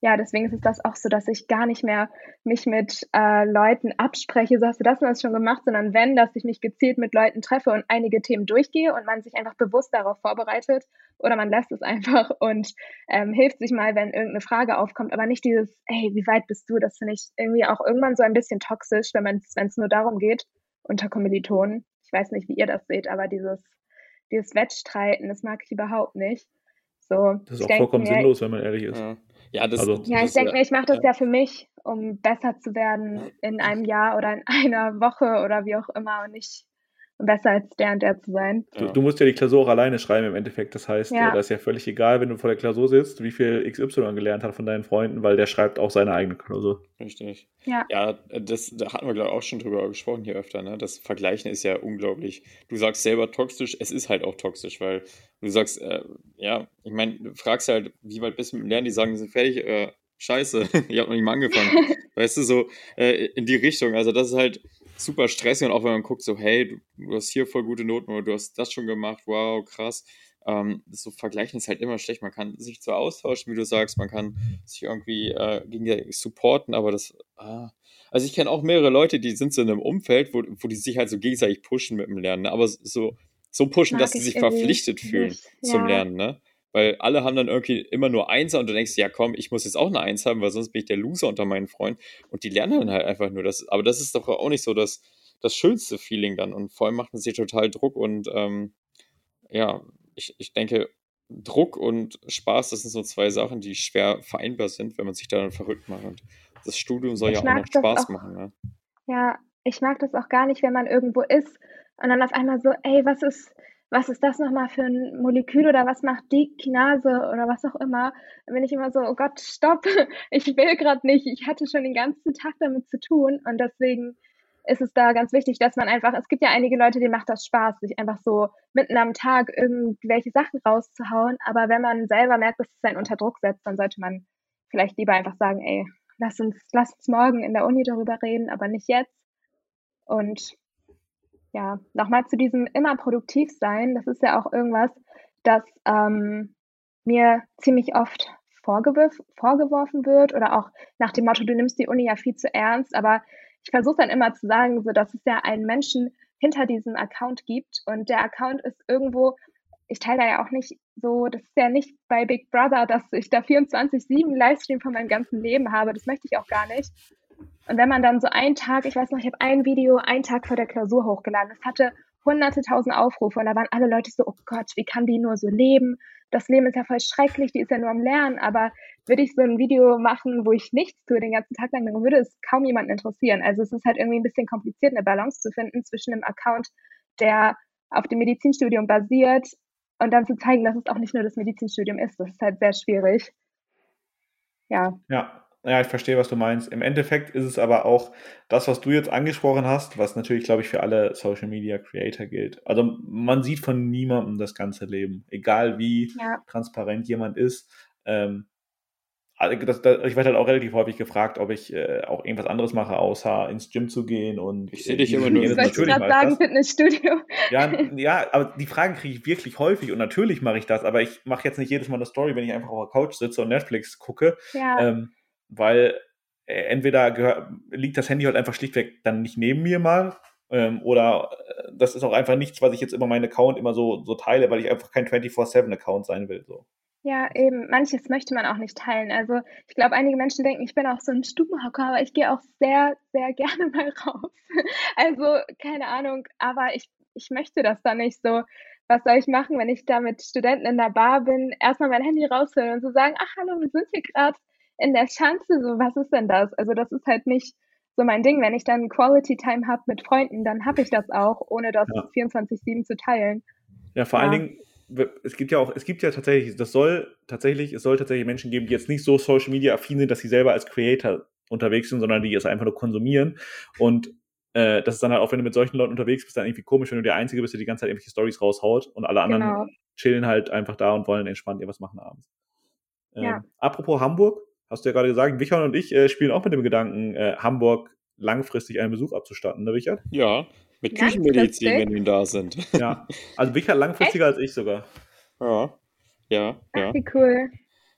ja, deswegen ist es das auch so, dass ich gar nicht mehr mich mit äh, Leuten abspreche, so hast du das und das schon gemacht, sondern wenn, dass ich mich gezielt mit Leuten treffe und einige Themen durchgehe und man sich einfach bewusst darauf vorbereitet oder man lässt es *laughs* einfach und ähm, hilft sich mal, wenn irgendeine Frage aufkommt, aber nicht dieses, hey, wie weit bist du? Das finde ich irgendwie auch irgendwann so ein bisschen toxisch, wenn es nur darum geht, unter Kommilitonen. Ich weiß nicht, wie ihr das seht, aber dieses, dieses Wettstreiten, das mag ich überhaupt nicht. So, das ist auch vollkommen mir, sinnlos, wenn man ehrlich ist. Ja. Ja, das, also, ja, ich denke mir, ich mache das ja. ja. für mich, um besser zu werden in einem Jahr oder in einer Woche oder wie auch immer und nicht besser als der und der zu sein. Du, du musst ja die Klausur auch alleine schreiben im Endeffekt. Das heißt, ja. das ist ja völlig egal, wenn du vor der Klausur sitzt, wie viel XY gelernt hat von deinen Freunden, weil der schreibt auch seine eigene Klausur. Richtig. Ja, ja das, da hatten wir, glaube ich, auch schon drüber gesprochen hier öfter. Ne? Das Vergleichen ist ja unglaublich. Du sagst selber toxisch, es ist halt auch toxisch, weil du sagst, äh, ja, ich meine, du fragst halt, wie weit bist du mit dem Lernen? Die sagen, sie sind fertig. Äh, scheiße, *laughs* ich habe noch nicht mal angefangen. *laughs* weißt du, so äh, in die Richtung. Also das ist halt super stressig und auch wenn man guckt, so, hey, du, hast hier voll gute Noten oder du hast das schon gemacht, wow, krass. Ähm, so vergleichen ist halt immer schlecht. Man kann sich zwar austauschen, wie du sagst, man kann sich irgendwie äh, gegenseitig supporten, aber das, ah. also ich kenne auch mehrere Leute, die sind so in einem Umfeld, wo, wo die sich halt so gegenseitig pushen mit dem Lernen, ne? aber so, so pushen, Mag dass sie sich verpflichtet fühlen nicht. zum ja. Lernen, ne? Weil alle haben dann irgendwie immer nur Einser und du denkst, ja komm, ich muss jetzt auch eine Eins haben, weil sonst bin ich der Loser unter meinen Freunden. Und die lernen dann halt einfach nur das. Aber das ist doch auch nicht so das, das schönste Feeling dann. Und vor allem macht man sich total Druck und ähm, ja, ich, ich denke, Druck und Spaß, das sind so zwei Sachen, die schwer vereinbar sind, wenn man sich da dann verrückt macht. Und das Studium soll ich ja auch noch Spaß auch, machen. Ne? Ja, ich mag das auch gar nicht, wenn man irgendwo ist und dann auf einmal so, ey, was ist, was ist das nochmal für ein Molekül oder was macht die Kinase oder was auch immer, dann bin ich immer so, oh Gott, stopp, *laughs* ich will gerade nicht, ich hatte schon den ganzen Tag damit zu tun und deswegen ist es da ganz wichtig, dass man einfach, es gibt ja einige Leute, denen macht das Spaß, sich einfach so mitten am Tag irgendwelche Sachen rauszuhauen, aber wenn man selber merkt, dass es einen unter Druck setzt, dann sollte man vielleicht lieber einfach sagen, ey, lass uns, lass uns morgen in der Uni darüber reden, aber nicht jetzt. Und ja, nochmal zu diesem immer produktiv sein, das ist ja auch irgendwas, das ähm, mir ziemlich oft vorgeworfen wird oder auch nach dem Motto, du nimmst die Uni ja viel zu ernst, aber ich versuche dann immer zu sagen, so dass es ja einen Menschen hinter diesem Account gibt und der Account ist irgendwo, ich teile da ja auch nicht so, das ist ja nicht bei Big Brother, dass ich da 24-7 Livestream von meinem ganzen Leben habe, das möchte ich auch gar nicht. Und wenn man dann so einen Tag, ich weiß noch, ich habe ein Video einen Tag vor der Klausur hochgeladen, das hatte hunderte tausend Aufrufe und da waren alle Leute so, oh Gott, wie kann die nur so leben? Das Leben ist ja voll schrecklich, die ist ja nur am Lernen, aber würde ich so ein Video machen, wo ich nichts tue den ganzen Tag lang, dann würde es kaum jemanden interessieren. Also es ist halt irgendwie ein bisschen kompliziert, eine Balance zu finden zwischen einem Account, der auf dem Medizinstudium basiert und dann zu zeigen, dass es auch nicht nur das Medizinstudium ist. Das ist halt sehr schwierig. Ja. Ja, ja, ich verstehe, was du meinst. Im Endeffekt ist es aber auch das, was du jetzt angesprochen hast, was natürlich, glaube ich, für alle Social Media Creator gilt. Also man sieht von niemandem das ganze Leben, egal wie ja. transparent jemand ist. Ähm, also das, das, ich werde halt auch relativ häufig gefragt, ob ich äh, auch irgendwas anderes mache, außer ins Gym zu gehen und ich sehe dich immer nur. Ich wollte gerade sagen, Fitnessstudio. Ja, *laughs* ja, aber die Fragen kriege ich wirklich häufig und natürlich mache ich das, aber ich mache jetzt nicht jedes Mal eine Story, wenn ich einfach auf der Couch sitze und Netflix gucke. Ja. Ähm, weil äh, entweder liegt das Handy halt einfach schlichtweg dann nicht neben mir mal ähm, oder äh, das ist auch einfach nichts, was ich jetzt immer meinen Account immer so, so teile, weil ich einfach kein 24-7-Account sein will. So. Ja, eben. Manches möchte man auch nicht teilen. Also ich glaube, einige Menschen denken, ich bin auch so ein Stubenhocker, aber ich gehe auch sehr, sehr gerne *laughs* mal raus. Also keine Ahnung, aber ich, ich möchte das dann nicht so. Was soll ich machen, wenn ich da mit Studenten in der Bar bin? Erstmal mein Handy rausholen und so sagen, ach hallo, wir sind hier gerade in der Schanze. So, was ist denn das? Also das ist halt nicht so mein Ding. Wenn ich dann Quality Time habe mit Freunden, dann habe ich das auch, ohne das ja. 24-7 zu teilen. Ja, vor ja. allen Dingen es gibt ja auch, es gibt ja tatsächlich, das soll tatsächlich, es soll tatsächlich Menschen geben, die jetzt nicht so Social Media affin sind, dass sie selber als Creator unterwegs sind, sondern die es einfach nur konsumieren. Und äh, das ist dann halt auch, wenn du mit solchen Leuten unterwegs bist, dann irgendwie komisch, wenn du der Einzige bist, der die ganze Zeit irgendwelche Stories raushaut und alle anderen genau. chillen halt einfach da und wollen entspannt irgendwas machen abends. Ähm, ja. Apropos Hamburg, hast du ja gerade gesagt, Wichern und ich äh, spielen auch mit dem Gedanken, äh, Hamburg langfristig einen Besuch abzustatten, ne, Richard? Ja, mit Küchenmedizin, wenn wir da sind. Ja, also Wichert langfristiger Echt? als ich sogar. Ja, ja, ja. Ach, wie cool.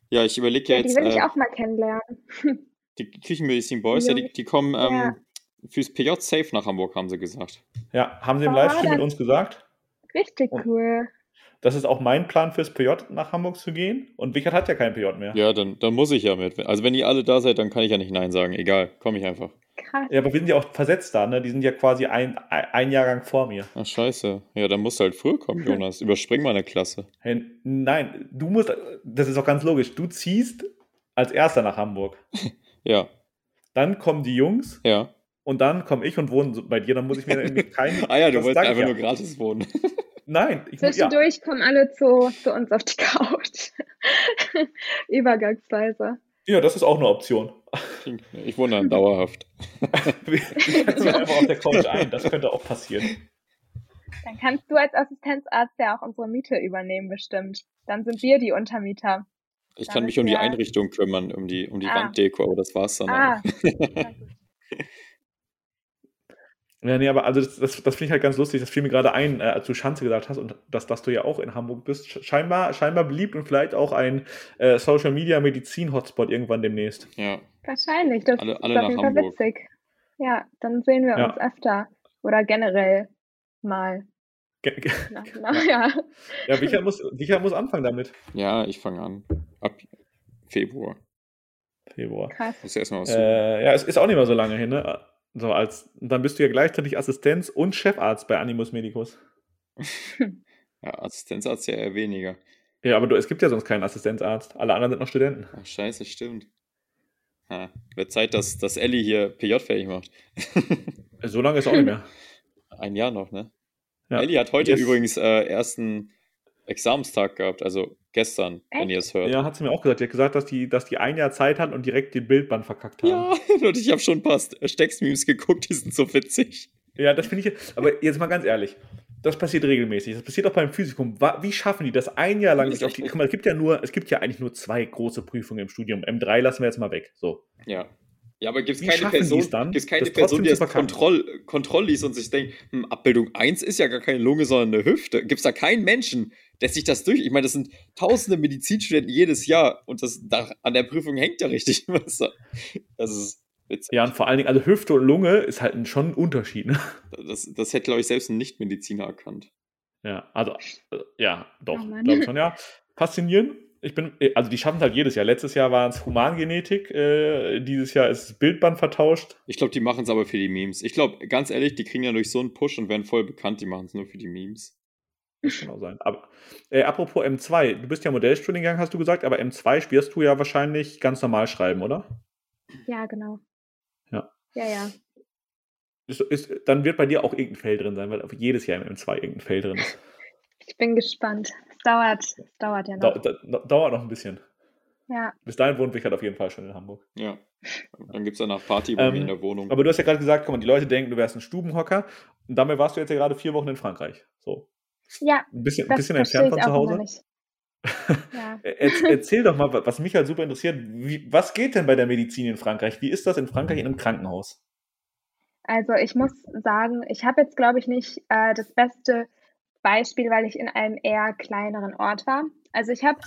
Ja, ich überlege ja, ja jetzt. Die will ich äh, auch mal kennenlernen. *laughs* Die Küchenmedizin Boys, ja, die, die kommen ähm, fürs PJ safe nach Hamburg, haben sie gesagt. Ja, haben sie im oh, Livestream mit uns gesagt. Richtig und cool. Das ist auch mein Plan fürs PJ nach Hamburg zu gehen. Und Wichert hat ja kein PJ mehr. Ja, dann, dann muss ich ja mit. Also wenn ihr alle da seid, dann kann ich ja nicht Nein sagen. Egal, komme ich einfach. Krass. Ja, aber wir sind ja auch versetzt da, ne? Die sind ja quasi ein, ein Jahrgang vor mir. Ach, scheiße. Ja, dann musst du halt früher kommen, Jonas. *laughs* Überspring mal eine Klasse. Hey, nein, du musst, das ist auch ganz logisch, du ziehst als Erster nach Hamburg. *laughs* ja. Dann kommen die Jungs. Ja. Und dann komme ich und wohne bei dir, dann muss ich mir *laughs* irgendwie keinen. ah ja, du wolltest einfach ja. nur gratis wohnen. Nein. Ich, Zwischendurch ja. kommen alle zu, zu uns auf die Couch. *laughs* Übergangsweise. Ja, das ist auch eine Option. Ich wohne dann dauerhaft. *laughs* Wir setzen einfach auf der Couch ein, das könnte auch passieren. Dann kannst du als Assistenzarzt ja auch unsere Miete übernehmen, bestimmt. Dann sind wir die Untermieter. Ich kann mich um die Einrichtung kümmern, um die, um die ah. Wanddeko, aber das war's dann. Ah. *laughs* Ja, nee, aber also das, das, das finde ich halt ganz lustig. Das fiel mir gerade ein, äh, als du Schanze gesagt hast und dass, dass du ja auch in Hamburg bist. Scheinbar, scheinbar beliebt und vielleicht auch ein äh, Social Media Medizin Hotspot irgendwann demnächst. Ja. Wahrscheinlich. Das alle, alle ist auf jeden Fall witzig. Ja, dann sehen wir ja. uns öfter. Oder generell mal. Ge ge na, *laughs* na, ja. Ja, Micha muss, Micha muss anfangen damit. Ja, ich fange an. Ab Februar. Februar. Krass. Muss erstmal was äh, ja, es ist auch nicht mehr so lange hin, ne? So als, dann bist du ja gleichzeitig Assistenz und Chefarzt bei Animus Medicus. *laughs* ja, Assistenzarzt ja eher weniger. Ja, aber du, es gibt ja sonst keinen Assistenzarzt. Alle anderen sind noch Studenten. Ach, scheiße, stimmt. Ha, wird Zeit, dass, dass Ellie hier PJ fertig macht. *laughs* so lange ist auch nicht mehr. Ein Jahr noch, ne? Ja. Ellie hat heute yes. übrigens äh, ersten Examenstag gehabt, also gestern, Echt? wenn ihr es hört. Ja, hat sie mir auch gesagt. Die hat gesagt, dass die, dass die ein Jahr Zeit hat und direkt den Bildband verkackt haben. Ja, *laughs* und ich habe schon ein paar Stecks-Memes geguckt, die sind so witzig. Ja, das finde ich. Aber jetzt mal ganz ehrlich. Das passiert regelmäßig. Das passiert auch beim Physikum. Wie schaffen die das ein Jahr lang? Sich auf die, guck mal, es gibt ja nur, es gibt ja eigentlich nur zwei große Prüfungen im Studium. M3 lassen wir jetzt mal weg. So. Ja. Ja, aber gibt es keine Person, dann, gibt's keine Person die das Kontroll, Kontroll liest und sich denkt, hm, Abbildung 1 ist ja gar keine Lunge, sondern eine Hüfte. Gibt es da keinen Menschen, der sich das durch. Ich meine, das sind tausende Medizinstudenten jedes Jahr und das da, an der Prüfung hängt ja richtig *laughs* was. Das ist witzig. Ja, und vor allen Dingen, also Hüfte und Lunge ist halt schon ein Unterschied. Ne? Das, das hätte, glaube ich, selbst ein Nichtmediziner erkannt. Ja, also, äh, ja, doch, oh glaube schon, ja. Faszinierend ich bin, äh, also die schaffen es halt jedes Jahr. Letztes Jahr war es Humangenetik, äh, dieses Jahr ist das Bildband vertauscht. Ich glaube, die machen es aber für die Memes. Ich glaube, ganz ehrlich, die kriegen ja durch so einen Push und werden voll bekannt, die machen es nur für die Memes. Das kann auch sein. Aber äh, apropos M2, du bist ja Modellstudiengang, hast du gesagt, aber M2 wirst du ja wahrscheinlich ganz normal schreiben, oder? Ja, genau. Ja. Ja, ja. Ist, ist, dann wird bei dir auch irgendein Feld drin sein, weil jedes Jahr im M2 irgendein Feld drin ist. Ich bin gespannt dauert, es dauert ja noch. Da, da, dauert noch ein bisschen. Ja. Bis dahin wohnt Wichert auf jeden Fall schon in Hamburg. Ja. Dann gibt es danach Party bei ähm, mir in der Wohnung. Aber du hast ja gerade gesagt, komm, die Leute denken, du wärst ein Stubenhocker. Und damit warst du jetzt ja gerade vier Wochen in Frankreich. So. Ja. Ein bisschen, ein bisschen entfernt von zu Hause. *laughs* Ja. Erzähl doch mal, was mich halt super interessiert, wie, was geht denn bei der Medizin in Frankreich? Wie ist das in Frankreich in einem Krankenhaus? Also ich muss sagen, ich habe jetzt, glaube ich, nicht äh, das beste Beispiel, weil ich in einem eher kleineren Ort war. Also ich habe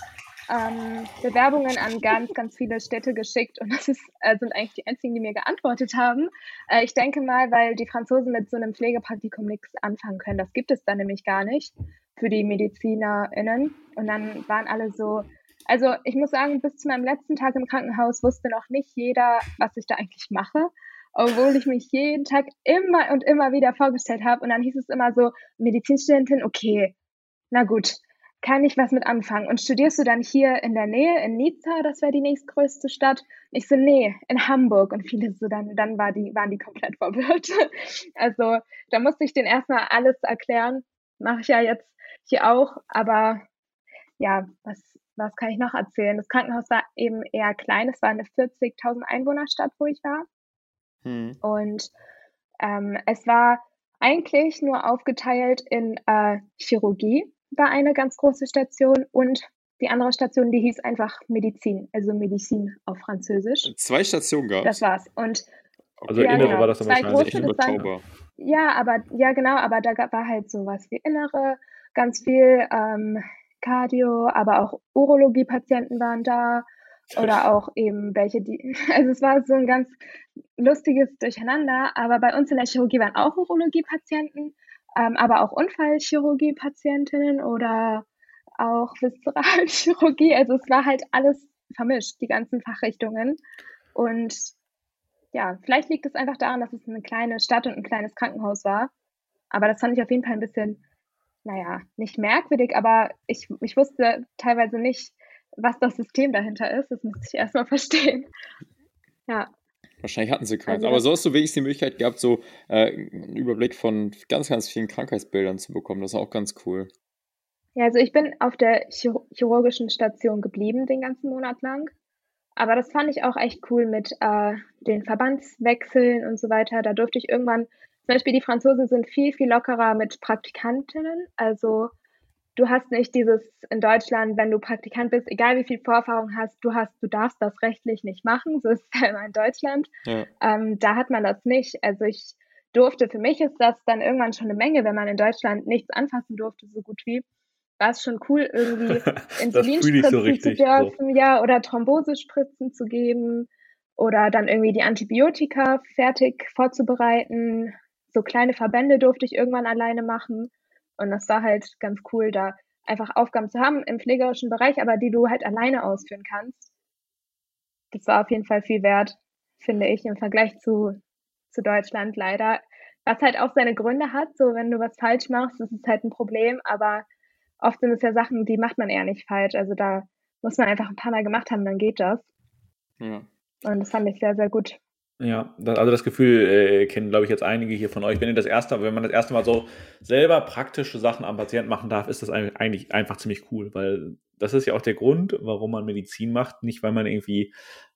ähm, Bewerbungen an ganz, ganz viele Städte geschickt und das ist, äh, sind eigentlich die einzigen, die mir geantwortet haben. Äh, ich denke mal, weil die Franzosen mit so einem Pflegepraktikum nichts anfangen können. Das gibt es da nämlich gar nicht für die MedizinerInnen. Und dann waren alle so, Also ich muss sagen, bis zu meinem letzten Tag im Krankenhaus wusste noch nicht jeder, was ich da eigentlich mache, obwohl ich mich jeden Tag immer und immer wieder vorgestellt habe. Und dann hieß es immer so, Medizinstudentin, okay, na gut, kann ich was mit anfangen. Und studierst du dann hier in der Nähe, in Nizza, das wäre die nächstgrößte Stadt? Und ich so, nee, in Hamburg. Und viele so, dann, dann war die, waren die komplett *laughs* verwirrt. Also da musste ich denen erstmal alles erklären. Mache ich ja jetzt hier auch. Aber ja, was, was kann ich noch erzählen? Das Krankenhaus war eben eher klein. Es war eine 40.000 Einwohnerstadt, wo ich war. Hm. Und ähm, es war eigentlich nur aufgeteilt in äh, Chirurgie war eine ganz große Station und die andere Station, die hieß einfach Medizin, also Medizin auf Französisch. Zwei Stationen gab es. Das war's. Und also ja, Innere genau, war das aber wahrscheinlich große, überschaubar. Ja, aber ja genau, aber da war halt sowas wie Innere, ganz viel ähm, Cardio, aber auch Urologie-Patienten waren da oder *laughs* auch eben welche, die, *laughs* also es war so ein ganz lustiges Durcheinander, aber bei uns in der Chirurgie waren auch Urologie-Patienten, ähm, aber auch Unfallchirurgie-Patientinnen oder auch Viszeralchirurgie. Also es war halt alles vermischt, die ganzen Fachrichtungen. Und ja, vielleicht liegt es einfach daran, dass es eine kleine Stadt und ein kleines Krankenhaus war. Aber das fand ich auf jeden Fall ein bisschen, naja, nicht merkwürdig, aber ich, ich wusste teilweise nicht, was das System dahinter ist. Das musste ich erstmal *laughs* verstehen. Ja. Wahrscheinlich hatten sie keinen. Also, Aber so hast du wenigstens die Möglichkeit gehabt, so äh, einen Überblick von ganz, ganz vielen Krankheitsbildern zu bekommen. Das ist auch ganz cool. Ja, also ich bin auf der Chir chirurgischen Station geblieben den ganzen Monat lang. Aber das fand ich auch echt cool mit äh, den Verbandswechseln und so weiter. Da durfte ich irgendwann, zum Beispiel die Franzosen sind viel, viel lockerer mit Praktikantinnen. Also du hast nicht dieses in Deutschland, wenn du Praktikant bist, egal wie viel Vorerfahrung hast, du hast, du darfst das rechtlich nicht machen. So ist es ja *laughs* immer in Deutschland. Ja. Ähm, da hat man das nicht. Also ich durfte, für mich ist das dann irgendwann schon eine Menge, wenn man in Deutschland nichts anfassen durfte, so gut wie. War es schon cool, irgendwie *laughs* Insulinspritzen so zu dürfen, so. ja, oder Thrombosespritzen zu geben oder dann irgendwie die Antibiotika fertig vorzubereiten. So kleine Verbände durfte ich irgendwann alleine machen. Und das war halt ganz cool, da einfach Aufgaben zu haben im pflegerischen Bereich, aber die du halt alleine ausführen kannst. Das war auf jeden Fall viel wert, finde ich, im Vergleich zu, zu Deutschland leider. Was halt auch seine Gründe hat, so wenn du was falsch machst, ist es halt ein Problem, aber oft sind es ja Sachen, die macht man eher nicht falsch. Also da muss man einfach ein paar Mal gemacht haben, dann geht das. Ja. Und das fand ich sehr, sehr gut. Ja, das, also das Gefühl äh, kennen, glaube ich, jetzt einige hier von euch. Wenn ihr das erste, wenn man das erste Mal so selber praktische Sachen am Patienten machen darf, ist das eigentlich einfach ziemlich cool, weil das ist ja auch der Grund, warum man Medizin macht. Nicht, weil man irgendwie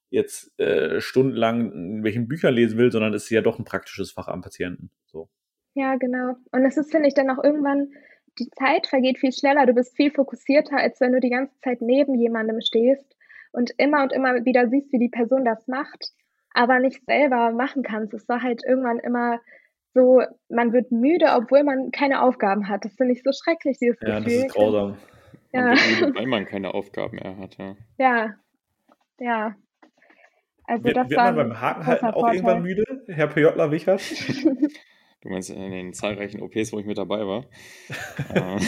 jetzt äh, stundenlang in welchen Büchern lesen will, sondern es ist ja doch ein praktisches Fach am Patienten. So. Ja, genau. Und es ist, finde ich, dann auch irgendwann, die Zeit vergeht viel schneller. Du bist viel fokussierter, als wenn du die ganze Zeit neben jemandem stehst und immer und immer wieder siehst, wie die Person das macht aber nicht selber machen kannst. Es war halt irgendwann immer so, man wird müde, obwohl man keine Aufgaben hat. Das finde ich so schrecklich, dieses ja, Gefühl. Ja, das ist grausam. Ja. Müde, *laughs* weil man keine Aufgaben mehr hat, ja. Ja, ja. Also wird, das wird war man beim Hakenhalten auch Vorteil. irgendwann müde, Herr Pjotler Wichert? *laughs* Du meinst in den zahlreichen OPs, wo ich mit dabei war? *laughs* äh,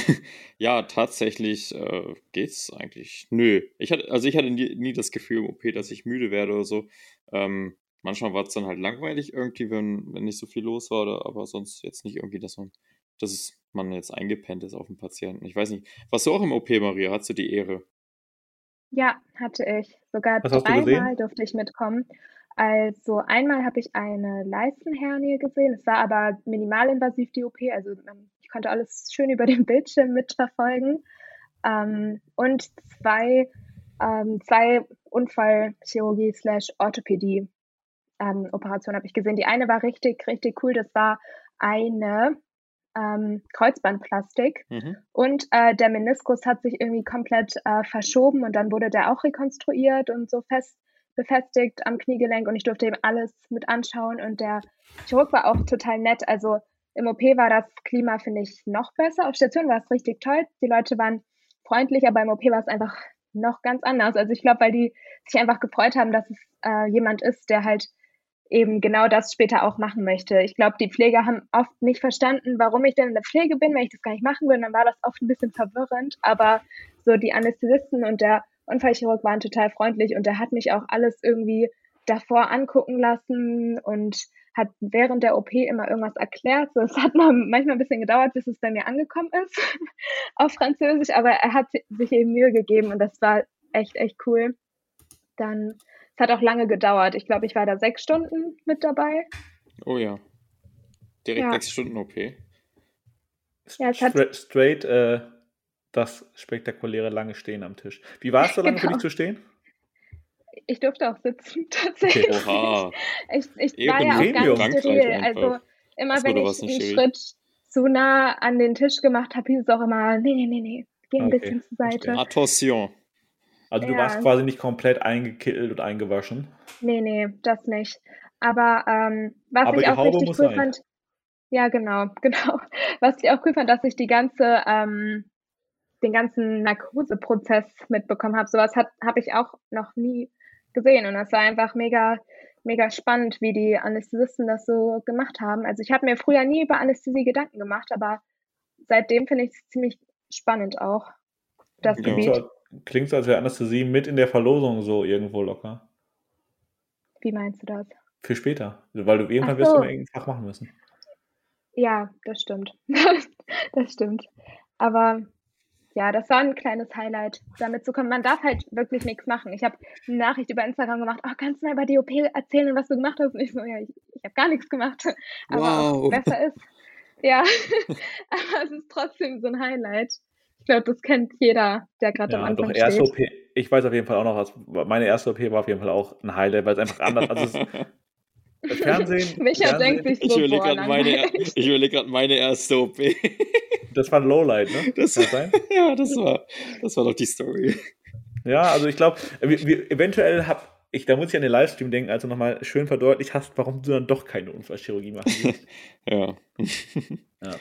ja, tatsächlich äh, geht's eigentlich. Nö. Ich hatte, also ich hatte nie, nie, das Gefühl im OP, dass ich müde werde oder so. Ähm, manchmal war es dann halt langweilig irgendwie, wenn, wenn nicht so viel los war, oder, aber sonst jetzt nicht irgendwie, dass man, dass es, man jetzt eingepennt ist auf den Patienten. Ich weiß nicht. Warst du auch im OP, Maria? Hattest du die Ehre? Ja, hatte ich. Sogar dreimal durfte ich mitkommen. Also einmal habe ich eine Leistenhernie gesehen. Es war aber minimalinvasiv die OP, also ähm, ich konnte alles schön über den *laughs* Bildschirm mitverfolgen. Ähm, und zwei, ähm, zwei Unfallchirurgie slash Orthopädie ähm, Operationen habe ich gesehen. Die eine war richtig, richtig cool. Das war eine ähm, Kreuzbandplastik mhm. und äh, der Meniskus hat sich irgendwie komplett äh, verschoben und dann wurde der auch rekonstruiert und so fest befestigt am Kniegelenk und ich durfte eben alles mit anschauen und der Chirurg war auch total nett. Also im OP war das Klima, finde ich, noch besser. Auf Station war es richtig toll. Die Leute waren freundlich, aber im OP war es einfach noch ganz anders. Also ich glaube, weil die sich einfach gefreut haben, dass es äh, jemand ist, der halt eben genau das später auch machen möchte. Ich glaube, die Pfleger haben oft nicht verstanden, warum ich denn in der Pflege bin, wenn ich das gar nicht machen. Und dann war das oft ein bisschen verwirrend. Aber so die Anästhesisten und der Unfallchirurg waren total freundlich und der hat mich auch alles irgendwie davor angucken lassen und hat während der OP immer irgendwas erklärt. So, es hat manchmal ein bisschen gedauert, bis es bei mir angekommen ist *laughs* auf Französisch, aber er hat sich eben Mühe gegeben und das war echt, echt cool. Dann, es hat auch lange gedauert. Ich glaube, ich war da sechs Stunden mit dabei. Oh ja. Direkt ja. sechs Stunden OP. Ja, Stra straight äh, das spektakuläre lange Stehen am Tisch. Wie war es so lange genau. für dich zu stehen? Ich durfte auch sitzen, *laughs* tatsächlich. Oha. Ich, ich war ja auch ganz steril. Also immer das wenn ich einen Schritt zu nah an den Tisch gemacht habe, hieß es auch immer, nee, nee, nee, nee, geh ein okay. bisschen zur Seite. Attention. Also du ja. warst quasi nicht komplett eingekittelt und eingewaschen? Nee, nee, das nicht. Aber ähm, was Aber ich auch Haube richtig cool sein. fand, ja genau, *laughs* genau. Was ich auch cool fand, dass ich die ganze, ähm, den ganzen Narkoseprozess mitbekommen habe. Sowas habe ich auch noch nie gesehen. Und das war einfach mega, mega spannend, wie die Anästhesisten das so gemacht haben. Also ich habe mir früher nie über Anästhesie Gedanken gemacht, aber seitdem finde ich es ziemlich spannend auch, das ja. Gebiet. Klingt so, als wäre Anästhesie mit in der Verlosung so irgendwo locker. Wie meinst du das? Für später. Weil du irgendwann so. wirst du immer irgendein Fach machen müssen. Ja, das stimmt. *laughs* das stimmt. Aber ja, das war ein kleines Highlight, damit zu kommen. Man darf halt wirklich nichts machen. Ich habe eine Nachricht über Instagram gemacht, oh, kannst du mal über die OP erzählen, was du gemacht hast? Und ich so, ja, ich, ich habe gar nichts gemacht. *laughs* Aber wow. besser ist. *laughs* Ja, *laughs* aber es ist trotzdem so ein Highlight. Ich glaube, das kennt jeder, der gerade ja, am Anfang doch, erste steht. OP, ich weiß auf jeden Fall auch noch, was, meine erste OP war auf jeden Fall auch ein Highlight, weil es einfach anders, also es, Fernsehen. Micha Fernsehen. denkt sich so, ich überlege gerade meine, überleg meine erste OP. Das war ein Lowlight, ne? Das, das *laughs* ja, das war, das war doch die Story. Ja, also ich glaube, eventuell habe ich, da muss ich an den Livestream denken, also nochmal schön verdeutlicht hast, warum du dann doch keine Unfallchirurgie machen willst. *laughs* ja. ja.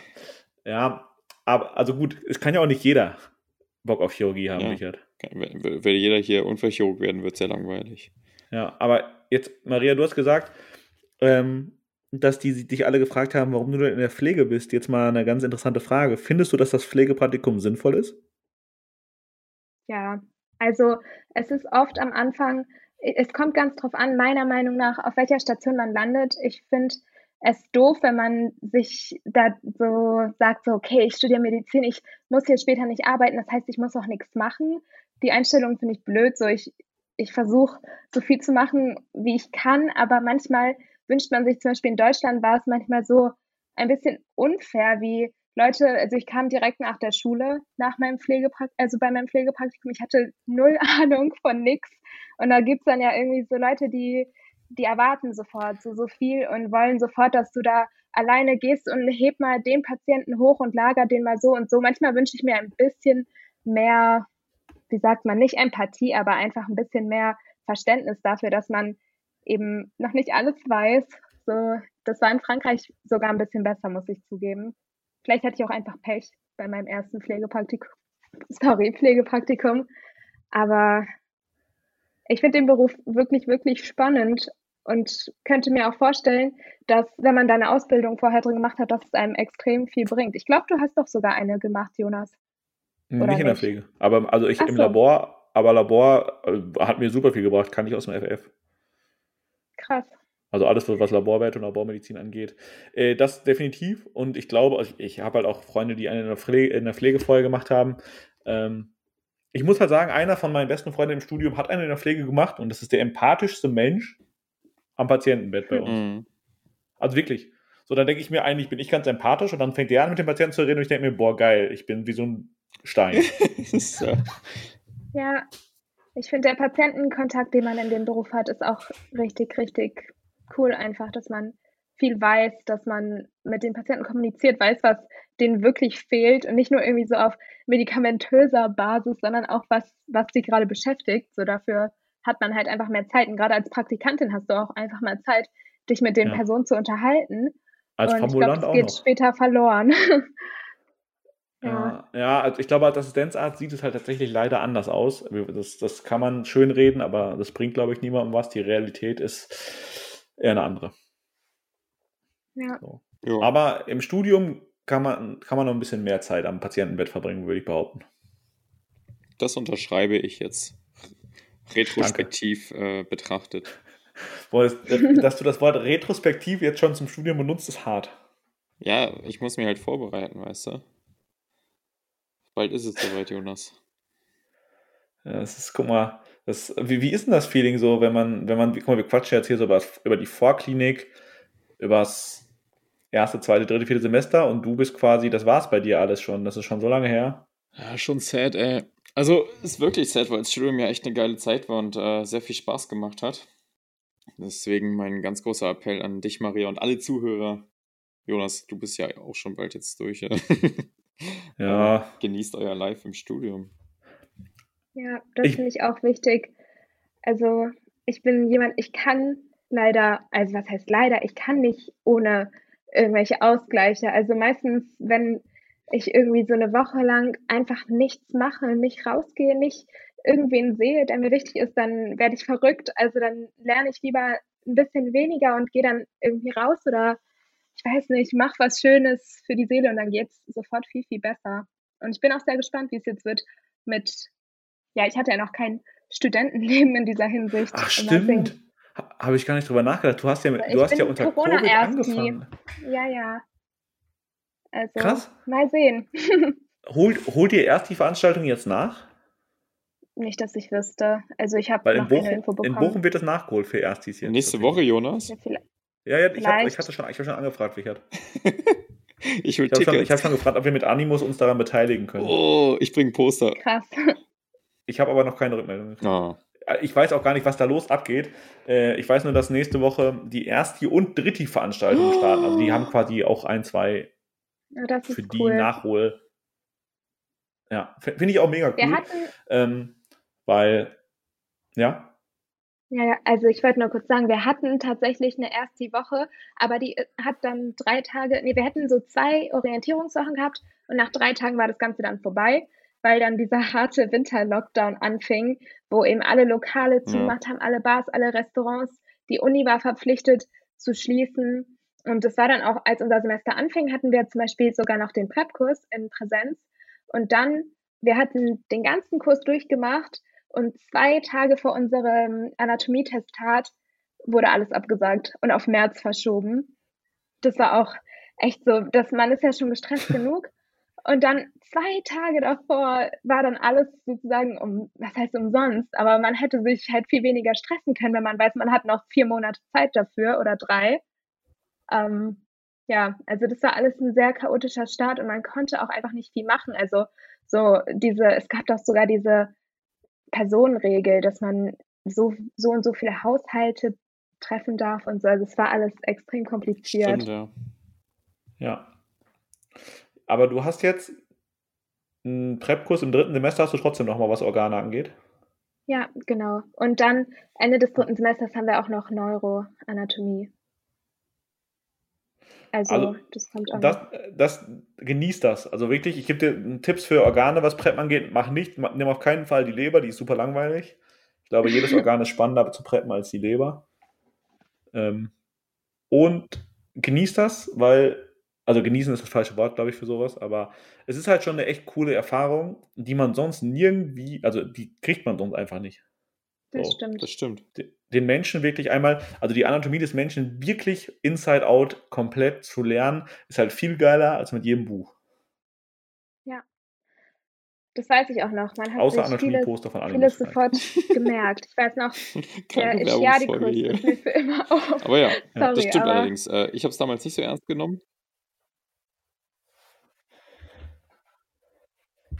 Ja, aber also gut, es kann ja auch nicht jeder Bock auf Chirurgie haben, ja. Richard. Würde jeder hier Unfallchirurg werden, wird es sehr langweilig. Ja, aber jetzt, Maria, du hast gesagt, ähm, dass die dich alle gefragt haben, warum du in der Pflege bist. Jetzt mal eine ganz interessante Frage. Findest du, dass das Pflegepraktikum sinnvoll ist? Ja, also es ist oft am Anfang, es kommt ganz drauf an, meiner Meinung nach, auf welcher Station man landet. Ich finde es doof, wenn man sich da so sagt, so, okay, ich studiere Medizin, ich muss hier später nicht arbeiten, das heißt, ich muss auch nichts machen. Die Einstellung finde ich blöd, so ich, ich versuche so viel zu machen, wie ich kann, aber manchmal wünscht man sich zum Beispiel in Deutschland war es manchmal so ein bisschen unfair, wie Leute, also ich kam direkt nach der Schule, nach meinem Pflegepraktikum, also bei meinem Pflegepraktikum, ich hatte null *laughs* Ahnung von nix. Und da gibt es dann ja irgendwie so Leute, die, die erwarten sofort so, so viel und wollen sofort, dass du da alleine gehst und heb mal den Patienten hoch und lager den mal so und so. Manchmal wünsche ich mir ein bisschen mehr, wie sagt man, nicht Empathie, aber einfach ein bisschen mehr Verständnis dafür, dass man eben noch nicht alles weiß. So, das war in Frankreich sogar ein bisschen besser, muss ich zugeben. Vielleicht hatte ich auch einfach Pech bei meinem ersten Pflegepraktikum. *laughs* Sorry, Pflegepraktikum. Aber ich finde den Beruf wirklich, wirklich spannend und könnte mir auch vorstellen, dass, wenn man da eine Ausbildung vorher drin gemacht hat, dass es einem extrem viel bringt. Ich glaube, du hast doch sogar eine gemacht, Jonas. Oder nicht in der Pflege. Aber also ich Ach im so. Labor, aber Labor äh, hat mir super viel gebracht, kann ich aus dem FF. Krass. Also alles, was Laborwerte und Labormedizin angeht. Äh, das definitiv. Und ich glaube, also ich, ich habe halt auch Freunde, die eine in der, Pflege, in der Pflegefolge gemacht haben. Ähm, ich muss halt sagen, einer von meinen besten Freunden im Studium hat eine in der Pflege gemacht und das ist der empathischste Mensch am Patientenbett bei uns. Mhm. Also wirklich. So, dann denke ich mir eigentlich, bin ich ganz empathisch und dann fängt der an mit dem Patienten zu reden und ich denke mir, boah, geil, ich bin wie so ein Stein. *laughs* so. Ja, ich finde, der Patientenkontakt, den man in dem Beruf hat, ist auch richtig, richtig cool einfach, dass man viel weiß, dass man mit den Patienten kommuniziert, weiß, was denen wirklich fehlt und nicht nur irgendwie so auf medikamentöser Basis, sondern auch was, was sie gerade beschäftigt. So dafür hat man halt einfach mehr Zeit. Und gerade als Praktikantin hast du auch einfach mal Zeit, dich mit den ja. Personen zu unterhalten. Als und ich glaube, das geht noch. später verloren. *laughs* Ja, ja also ich glaube, als Assistenzarzt sieht es halt tatsächlich leider anders aus. Das, das kann man schön reden, aber das bringt, glaube ich, niemandem was. Die Realität ist eher eine andere. Ja. So. Aber im Studium kann man, kann man noch ein bisschen mehr Zeit am Patientenbett verbringen, würde ich behaupten. Das unterschreibe ich jetzt retrospektiv äh, betrachtet. *laughs* Boah, das, dass du das Wort retrospektiv jetzt schon zum Studium benutzt, ist hart. Ja, ich muss mich halt vorbereiten, weißt du? Bald ist es soweit, Jonas. Ja, das ist, guck mal, das, wie, wie ist denn das Feeling so, wenn man, wenn man, guck mal, wir quatschen jetzt hier so über, über die Vorklinik, über das erste, zweite, dritte, vierte Semester und du bist quasi, das war's bei dir alles schon, das ist schon so lange her. Ja, schon sad, ey. Also, ist wirklich sad, weil das Studium ja echt eine geile Zeit war und äh, sehr viel Spaß gemacht hat. Deswegen mein ganz großer Appell an dich, Maria, und alle Zuhörer. Jonas, du bist ja auch schon bald jetzt durch. ja. *laughs* Genießt euer Life im Studium. Ja, das finde ich auch wichtig. Also, ich bin jemand, ich kann leider, also was heißt leider, ich kann nicht ohne irgendwelche Ausgleiche. Also meistens, wenn ich irgendwie so eine Woche lang einfach nichts mache, nicht rausgehe, nicht irgendwen sehe, der mir wichtig ist, dann werde ich verrückt. Also dann lerne ich lieber ein bisschen weniger und gehe dann irgendwie raus oder ich weiß nicht, mach was Schönes für die Seele und dann geht es sofort viel, viel besser. Und ich bin auch sehr gespannt, wie es jetzt wird mit, ja, ich hatte ja noch kein Studentenleben in dieser Hinsicht. Ach, stimmt. Habe ich gar nicht drüber nachgedacht. Du hast ja, du hast ja unter Corona Covid angefangen. Ja, ja. Also, Krass. mal sehen. *laughs* holt, holt ihr erst die Veranstaltung jetzt nach? Nicht, dass ich wüsste. Also ich habe noch Bochum, keine Info bekommen. In Bochum wird das nachgeholt für Erstis jetzt. Nächste Woche, Jonas? Ja, ja, ja ich, hab, ich hatte schon, ich habe schon angefragt, Richard. *laughs* ich will ich habe schon, hab schon gefragt, ob wir mit Animus uns daran beteiligen können. Oh, ich bringe Poster. Krass. Ich habe aber noch keine Rückmeldung. Oh. Ich weiß auch gar nicht, was da los abgeht. Äh, ich weiß nur, dass nächste Woche die erste und dritte Veranstaltung starten. Also die haben quasi auch ein, zwei ja, für die cool. Nachhol. Ja, finde ich auch mega cool. Hatten, ähm, weil, ja. Ja, also ich wollte nur kurz sagen, wir hatten tatsächlich eine erste Woche, aber die äh, hat dann drei Tage, nee, wir hätten so zwei Orientierungswochen gehabt und nach drei Tagen war das Ganze dann vorbei, weil dann dieser *laughs* harte Winter-Lockdown anfing, wo eben alle Lokale zugemacht ja. haben, alle Bars, alle Restaurants. Die Uni war verpflichtet zu schließen. Und das war dann auch, als unser Semester anfing, hatten wir zum Beispiel sogar noch den Prep-Kurs in Präsenz. Und dann, wir hatten den ganzen Kurs durchgemacht und zwei Tage vor unserem Anatomietestat wurde alles abgesagt und auf März verschoben. Das war auch echt so, dass man ist ja schon gestresst *laughs* genug. Und dann zwei Tage davor war dann alles sozusagen um, was heißt umsonst, aber man hätte sich halt viel weniger stressen können, wenn man weiß, man hat noch vier Monate Zeit dafür oder drei. Ähm, ja, also das war alles ein sehr chaotischer Start und man konnte auch einfach nicht viel machen. Also so diese, es gab doch sogar diese Personenregel, dass man so, so und so viele Haushalte treffen darf und so. Also es war alles extrem kompliziert. Stimmt, ja. ja. Aber du hast jetzt einen Prep-Kurs im dritten Semester, hast du trotzdem noch mal was Organe angeht? Ja, genau. Und dann Ende des dritten Semesters haben wir auch noch Neuroanatomie. Also, also das kommt auch. Das, das, genießt das. Also wirklich, ich gebe dir Tipps für Organe, was Prep angeht. Mach nicht, nimm auf keinen Fall die Leber, die ist super langweilig. Ich glaube, jedes *laughs* Organ ist spannender zu preppen als die Leber. Ähm, und genießt das, weil, also genießen ist das falsche Wort, glaube ich, für sowas, aber es ist halt schon eine echt coole Erfahrung, die man sonst nirgendwie, also die kriegt man sonst einfach nicht. Das so. stimmt. Das stimmt. Den Menschen wirklich einmal, also die Anatomie des Menschen wirklich inside out komplett zu lernen, ist halt viel geiler als mit jedem Buch. Ja. Das weiß ich auch noch. Man hat Außer Anatomie-Poster von vieles sofort gemerkt. Ich weiß noch, *laughs* der Ischiadikus ist mir für immer auf. Aber ja, *laughs* Sorry, das stimmt allerdings. Äh, ich habe es damals nicht so ernst genommen.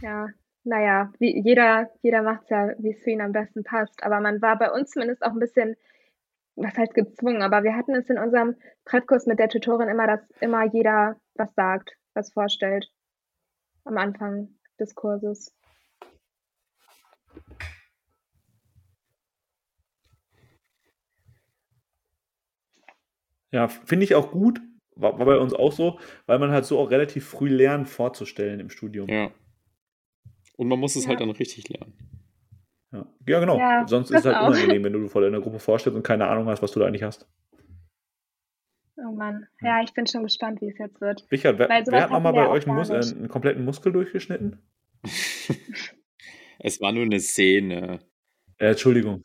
Ja, naja, wie, jeder, jeder macht es ja, wie es für ihn am besten passt. Aber man war bei uns zumindest auch ein bisschen, was heißt gezwungen, aber wir hatten es in unserem Prep-Kurs mit der Tutorin immer, dass immer jeder was sagt, was vorstellt am Anfang des Kurses. Ja, finde ich auch gut. War, war bei uns auch so, weil man halt so auch relativ früh lernt, vorzustellen im Studium. Ja. Und man muss es halt ja. halt dann richtig lernen. Ja, ja genau. Ja, Sonst ist es halt auch. unangenehm, wenn du vor deiner Gruppe vorstellst und keine Ahnung hast, was du da eigentlich hast. Oh Mann. Ja, ich bin schon gespannt, wie es jetzt wird. Richard, wer, wer hat nochmal bei euch einen, Mus äh, einen kompletten Muskel durchgeschnitten? *laughs* es war nur eine Szene. Äh, Entschuldigung.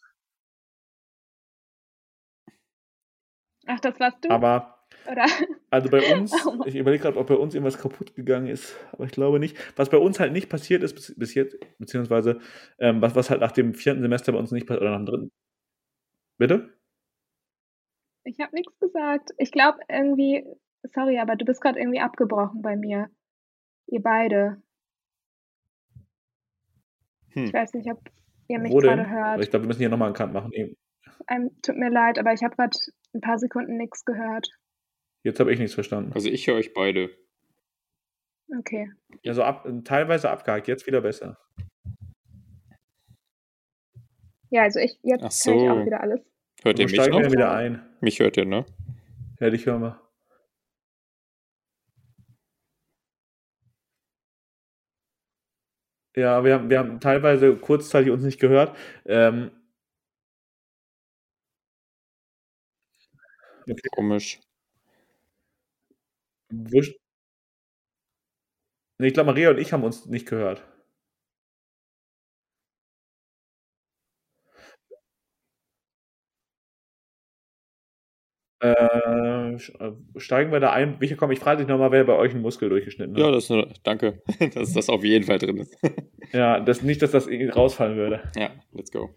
Ach, das warst du? Aber, Oder? also bei uns, *laughs* oh ich überlege gerade, ob bei uns irgendwas kaputt gegangen ist, aber ich glaube nicht. Was bei uns halt nicht passiert ist bis, bis jetzt, beziehungsweise ähm, was, was halt nach dem vierten Semester bei uns nicht passiert, oder nach dem dritten. Bitte? Ich habe nichts gesagt. Ich glaube irgendwie, sorry, aber du bist gerade irgendwie abgebrochen bei mir. Ihr beide. Hm. Ich weiß nicht, ob ihr mich gerade hört. Ich glaube, wir müssen hier nochmal einen Kant machen. Einem, tut mir leid, aber ich habe gerade ein paar Sekunden nichts gehört. Jetzt habe ich nichts verstanden. Also ich höre euch beide. Okay. Also ab, teilweise abgehakt, jetzt wieder besser. Ja, also ich jetzt so. höre ich auch wieder alles. Hört ihr mich noch? wieder ein. Mich hört ihr, ne? Ja, dich hören wir. Ja, wir haben, wir haben teilweise kurzzeitig uns nicht gehört. Ähm, okay. Komisch. Wurscht. Nee, ich glaube, Maria und ich haben uns nicht gehört. Äh, äh, steigen wir da ein? Micha, komm, ich frage dich nochmal, wer bei euch einen Muskel durchgeschnitten hat. Ja, das, danke, *laughs* dass das auf jeden Fall drin ist. *laughs* ja, das, nicht, dass das irgendwie rausfallen würde. Ja, let's go.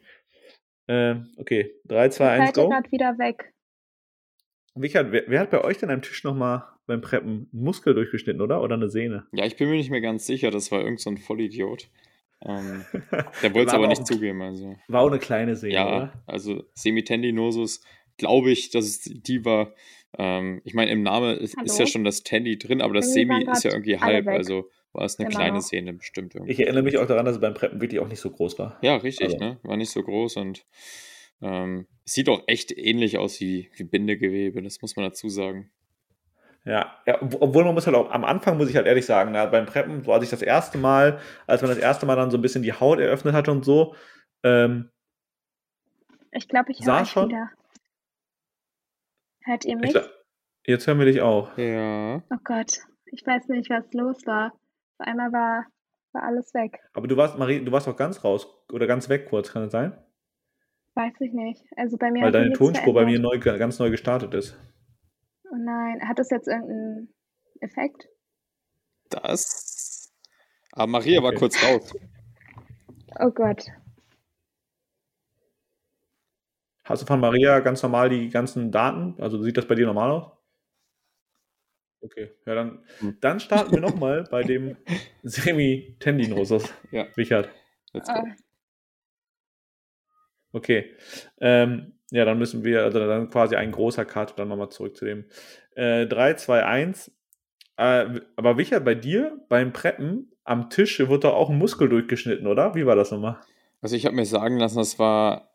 Äh, okay, 3, 2, 1, go. gerade wieder weg. Micha, wer, wer, hat bei euch denn am Tisch nochmal beim Preppen einen Muskel durchgeschnitten, oder? Oder eine Sehne? Ja, ich bin mir nicht mehr ganz sicher, das war irgend so ein Vollidiot. Ähm, *laughs* der wollte es aber nicht zugeben. Also. War auch eine kleine Sehne, ja, oder? also Semitendinosus glaube ich, dass es die war. Ähm, ich meine, im Namen ist, ist, ja schon das Tandy drin, aber das Semi ist ja irgendwie halb, also war es eine genau. kleine Szene bestimmt. Irgendwie. Ich erinnere mich auch daran, dass es beim Preppen wirklich auch nicht so groß war. Ja, richtig, also. ne? War nicht so groß und ähm, sieht auch echt ähnlich aus wie, wie Bindegewebe, das muss man dazu sagen. Ja, ja, obwohl man muss halt auch, am Anfang muss ich halt ehrlich sagen, na, beim Preppen, so als ich das erste Mal, als man das erste Mal dann so ein bisschen die Haut eröffnet hat und so, ähm, ich glaube, ich sah schon, wieder. Hört ihr mich? Glaub, jetzt hören wir dich auch. Ja. Oh Gott, ich weiß nicht, was los war. Auf einmal war, war alles weg. Aber du warst, Marie, du warst auch ganz raus oder ganz weg kurz, kann das sein? Weiß ich nicht. Also bei mir Weil deine Tonspur bei mir neu, ganz neu gestartet ist. Oh nein, hat das jetzt irgendeinen Effekt? Das. Aber Maria okay. war kurz raus. Oh Gott. Hast du von Maria ganz normal die ganzen Daten? Also sieht das bei dir normal aus? Okay, ja, dann, hm. dann starten wir nochmal bei dem *laughs* Semi-Tendinosus. Ja. Richard. Let's go. Okay. Ähm, ja, dann müssen wir, also dann quasi ein großer Cut, dann nochmal zurück zu dem äh, 3, 2, 1. Äh, aber Richard, bei dir beim Preppen am Tisch wird doch auch ein Muskel durchgeschnitten, oder? Wie war das nochmal? Also ich habe mir sagen lassen, das war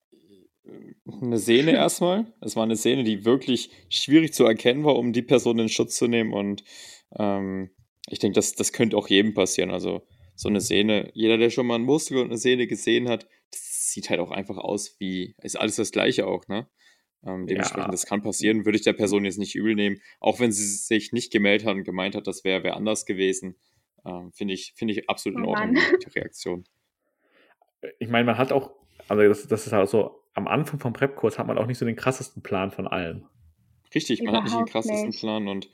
eine Sehne *laughs* erstmal. Es war eine Sehne, die wirklich schwierig zu erkennen war, um die Person in Schutz zu nehmen. Und ähm, ich denke, das, das könnte auch jedem passieren. Also so eine Sehne, jeder, der schon mal einen Muskel und eine Sehne gesehen hat, das sieht halt auch einfach aus wie, ist alles das Gleiche auch, ne? Ähm, dementsprechend, ja. das kann passieren, würde ich der Person jetzt nicht übel nehmen, auch wenn sie sich nicht gemeldet hat und gemeint hat, das wäre wer anders gewesen. Ähm, Finde ich, find ich absolut in oh Ordnung, die Reaktion. Ich meine, man hat auch, also das, das ist halt so, am Anfang vom Prep-Kurs hat man auch nicht so den krassesten Plan von allem. Richtig, man Überhaupt hat nicht den krassesten nicht. Plan und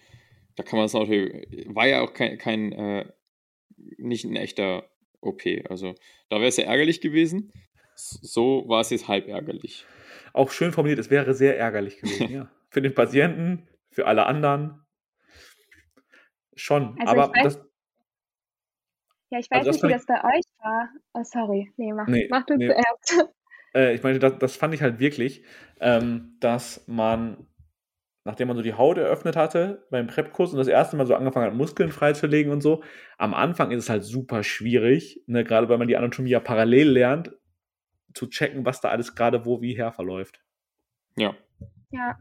da kann man es auch, war ja auch kein, kein äh, nicht ein echter OP. Also da wäre es ja ärgerlich gewesen. So war es jetzt halb ärgerlich. Auch schön formuliert, es wäre sehr ärgerlich gewesen, *laughs* ja. Für den Patienten, für alle anderen. Schon, also aber weiß, das. Ja, ich weiß also nicht, wie das bei euch war. Oh, sorry. Nee, mach, nee, mach du nee. zuerst. *laughs* Äh, ich meine, das, das, fand ich halt wirklich, ähm, dass man, nachdem man so die Haut eröffnet hatte beim Prep-Kurs und das erste Mal so angefangen hat, Muskeln freizulegen und so, am Anfang ist es halt super schwierig, ne, gerade weil man die Anatomie ja parallel lernt, zu checken, was da alles gerade wo wie her verläuft. Ja. Ja.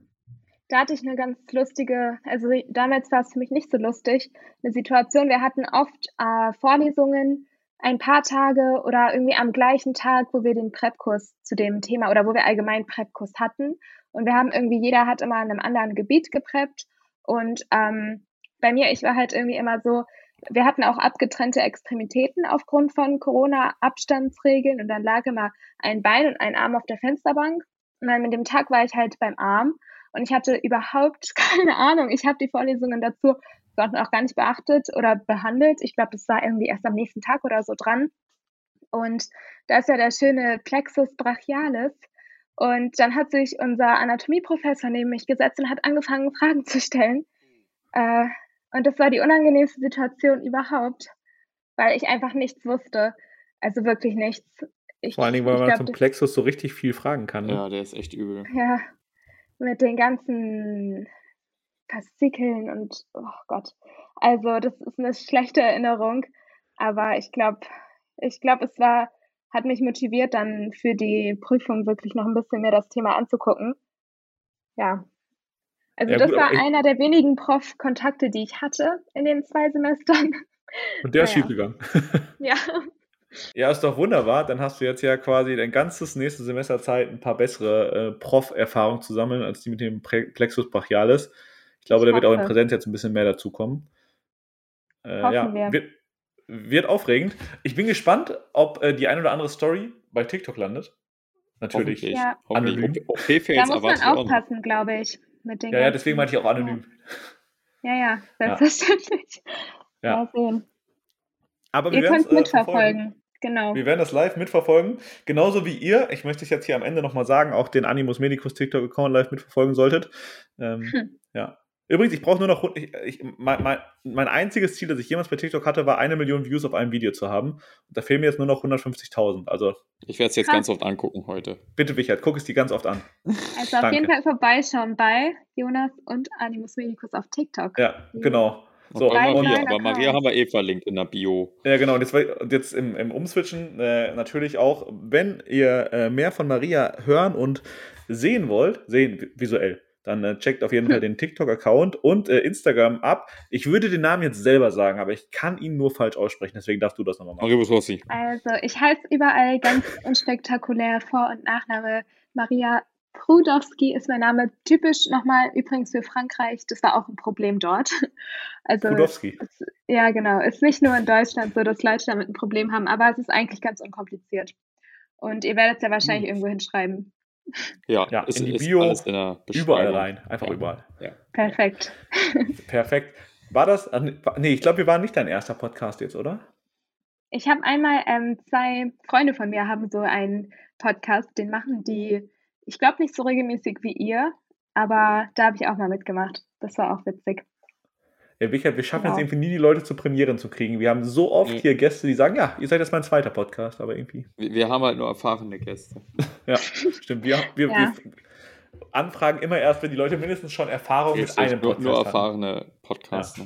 Da hatte ich eine ganz lustige, also damals war es für mich nicht so lustig, eine Situation. Wir hatten oft äh, Vorlesungen, ein paar Tage oder irgendwie am gleichen Tag, wo wir den Prep-Kurs zu dem Thema oder wo wir allgemein Prep-Kurs hatten. Und wir haben irgendwie, jeder hat immer in einem anderen Gebiet gepreppt. Und ähm, bei mir, ich war halt irgendwie immer so, wir hatten auch abgetrennte Extremitäten aufgrund von Corona-Abstandsregeln und dann lag immer ein Bein und ein Arm auf der Fensterbank. Und dann mit dem Tag war ich halt beim Arm und ich hatte überhaupt *laughs* keine Ahnung. Ich habe die Vorlesungen dazu auch gar nicht beachtet oder behandelt. Ich glaube, das war irgendwie erst am nächsten Tag oder so dran. Und da ist ja der schöne Plexus brachialis. Und dann hat sich unser Anatomieprofessor neben mich gesetzt und hat angefangen, Fragen zu stellen. Äh, und das war die unangenehmste Situation überhaupt, weil ich einfach nichts wusste. Also wirklich nichts. Ich, Vor allen Dingen, weil man glaub, zum Plexus so richtig viel fragen kann. Ne? Ja, der ist echt übel. Ja, mit den ganzen Partikeln und oh Gott. Also das ist eine schlechte Erinnerung, aber ich glaube, ich glaube, es war, hat mich motiviert, dann für die Prüfung wirklich noch ein bisschen mehr das Thema anzugucken. Ja. Also ja, das gut, war einer der wenigen Prof-Kontakte, die ich hatte in den zwei Semestern. *laughs* Und der ist naja. schiefgegangen. *laughs* ja. Ja, ist doch wunderbar. Dann hast du jetzt ja quasi dein ganzes nächste Semester Zeit, ein paar bessere äh, Prof-Erfahrungen zu sammeln, als die mit dem Plexus brachialis. Ich glaube, ich da wird auch in Präsenz jetzt ein bisschen mehr dazukommen. Äh, ja, wir. Wird, wird aufregend. Ich bin gespannt, ob äh, die ein oder andere Story bei TikTok landet. Natürlich. Ja. Anonym. Okay, da muss man aufpassen, glaube ich. Mit den ja, ja, deswegen meinte ich auch anonym. Ja, ja, selbstverständlich. Ja. Mal sehen. Aber wir ihr könnt es äh, mitverfolgen. Genau. Wir werden das live mitverfolgen. Genauso wie ihr, ich möchte es jetzt hier am Ende nochmal sagen, auch den Animus Medicus TikTok-Account live mitverfolgen solltet. Ähm, hm. Ja, Übrigens, ich brauche nur noch, ich, ich, mein, mein, mein, einziges Ziel, das ich jemals bei TikTok hatte, war eine Million Views auf einem Video zu haben. Und da fehlen mir jetzt nur noch 150.000. Also ich werde es jetzt Krass. ganz oft angucken heute. Bitte, Wichert, guck es dir ganz oft an. Also auf jeden Fall vorbeischauen bei Jonas und Animus Medicus auf TikTok. Ja, genau. So, und Maria, aber Maria haben wir eh verlinkt in der Bio. Ja, genau. Und jetzt, jetzt im, im Umswitchen äh, natürlich auch, wenn ihr äh, mehr von Maria hören und sehen wollt, sehen visuell, dann äh, checkt auf jeden Fall den TikTok-Account und äh, Instagram ab. Ich würde den Namen jetzt selber sagen, aber ich kann ihn nur falsch aussprechen, deswegen darfst du das nochmal machen. Also, ich heiße überall ganz unspektakulär Vor- und Nachname Maria Prudowski ist mein Name. Typisch nochmal übrigens für Frankreich, das war auch ein Problem dort. Also, Prudowski. Ist, ja, genau. Ist nicht nur in Deutschland so, dass Leute damit ein Problem haben, aber es ist eigentlich ganz unkompliziert. Und ihr werdet es ja wahrscheinlich hm. irgendwo hinschreiben. Ja, ja ist, in die Bio, in überall rein. Einfach ja. überall. Ja. Perfekt. *laughs* Perfekt. War das, nee, ich glaube, wir waren nicht dein erster Podcast jetzt, oder? Ich habe einmal, ähm, zwei Freunde von mir haben so einen Podcast, den machen die, ich glaube nicht so regelmäßig wie ihr, aber da habe ich auch mal mitgemacht. Das war auch witzig. Ja, Richard, wir schaffen genau. es irgendwie nie, die Leute zu Premieren zu kriegen. Wir haben so oft hier Gäste, die sagen, ja, ihr seid jetzt mein zweiter Podcast, aber irgendwie. Wir, wir haben halt nur erfahrene Gäste. *laughs* ja, stimmt. Wir, wir, ja. wir, anfragen immer erst, wenn die Leute mindestens schon Erfahrung mit einem Podcast nur, nur erfahrene Podcasts. Ja.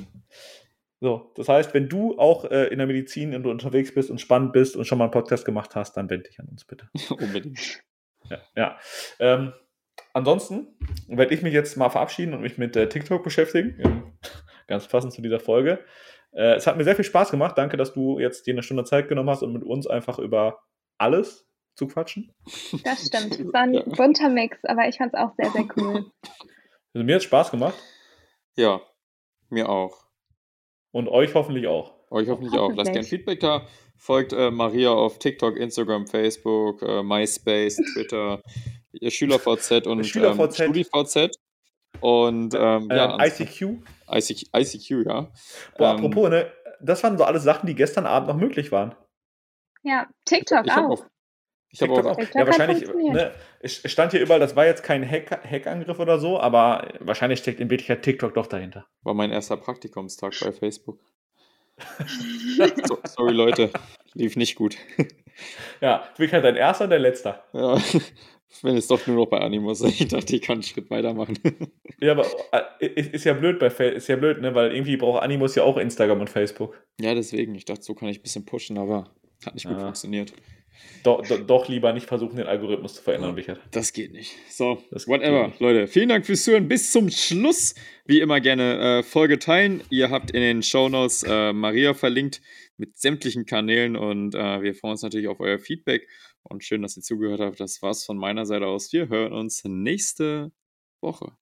So, das heißt, wenn du auch äh, in der Medizin und unterwegs bist und spannend bist und schon mal einen Podcast gemacht hast, dann wende dich an uns bitte. *laughs* Unbedingt. Ja. ja. Ähm, ansonsten werde ich mich jetzt mal verabschieden und mich mit äh, TikTok beschäftigen ganz passend zu dieser Folge. Äh, es hat mir sehr viel Spaß gemacht. Danke, dass du jetzt dir eine Stunde Zeit genommen hast, um mit uns einfach über alles zu quatschen. Das *laughs* stimmt. Es war ein bunter Mix, aber ich fand es auch sehr, sehr cool. Also mir hat es Spaß gemacht. Ja, mir auch. Und euch hoffentlich auch. Euch hoffentlich, hoffentlich. auch. Lasst gerne Feedback da. Folgt äh, Maria auf TikTok, Instagram, Facebook, äh, MySpace, Twitter, ihr SchülerVZ und SchülerVZ. Ähm, StudiVZ. Und ähm, ja, ähm, ICQ? ICQ, ICQ ja. Boah, ähm, apropos, ne, das waren so alles Sachen, die gestern Abend noch möglich waren. Ja, TikTok ich auch. auch. Ich habe auch, TikTok ja, wahrscheinlich, ne, es stand hier überall, das war jetzt kein Hack, Hackangriff oder so, aber wahrscheinlich steckt in Wirklichkeit TikTok doch dahinter. War mein erster Praktikumstag bei *laughs* Facebook. so, sorry, Leute, lief nicht gut. ja, Wirklichkeit dein erster und dein letzter. Ja, wenn es doch nur noch bei Animus. *laughs* Ich dachte, ich kann einen Schritt weitermachen. *laughs* ja, aber äh, ist, ist, ja blöd bei ist ja blöd, ne? Weil irgendwie braucht Animus ja auch Instagram und Facebook. Ja, deswegen. Ich dachte, so kann ich ein bisschen pushen, aber hat nicht gut ja. funktioniert. Do, do, doch lieber nicht versuchen, den Algorithmus zu verändern, Richard. Das geht nicht. So, das whatever. Leute, vielen Dank fürs Zuhören. Bis zum Schluss. Wie immer gerne äh, Folge teilen. Ihr habt in den Shownotes äh, Maria verlinkt mit sämtlichen Kanälen und äh, wir freuen uns natürlich auf euer Feedback und schön, dass ihr zugehört habt. Das war's von meiner Seite aus. Wir hören uns nächste Woche.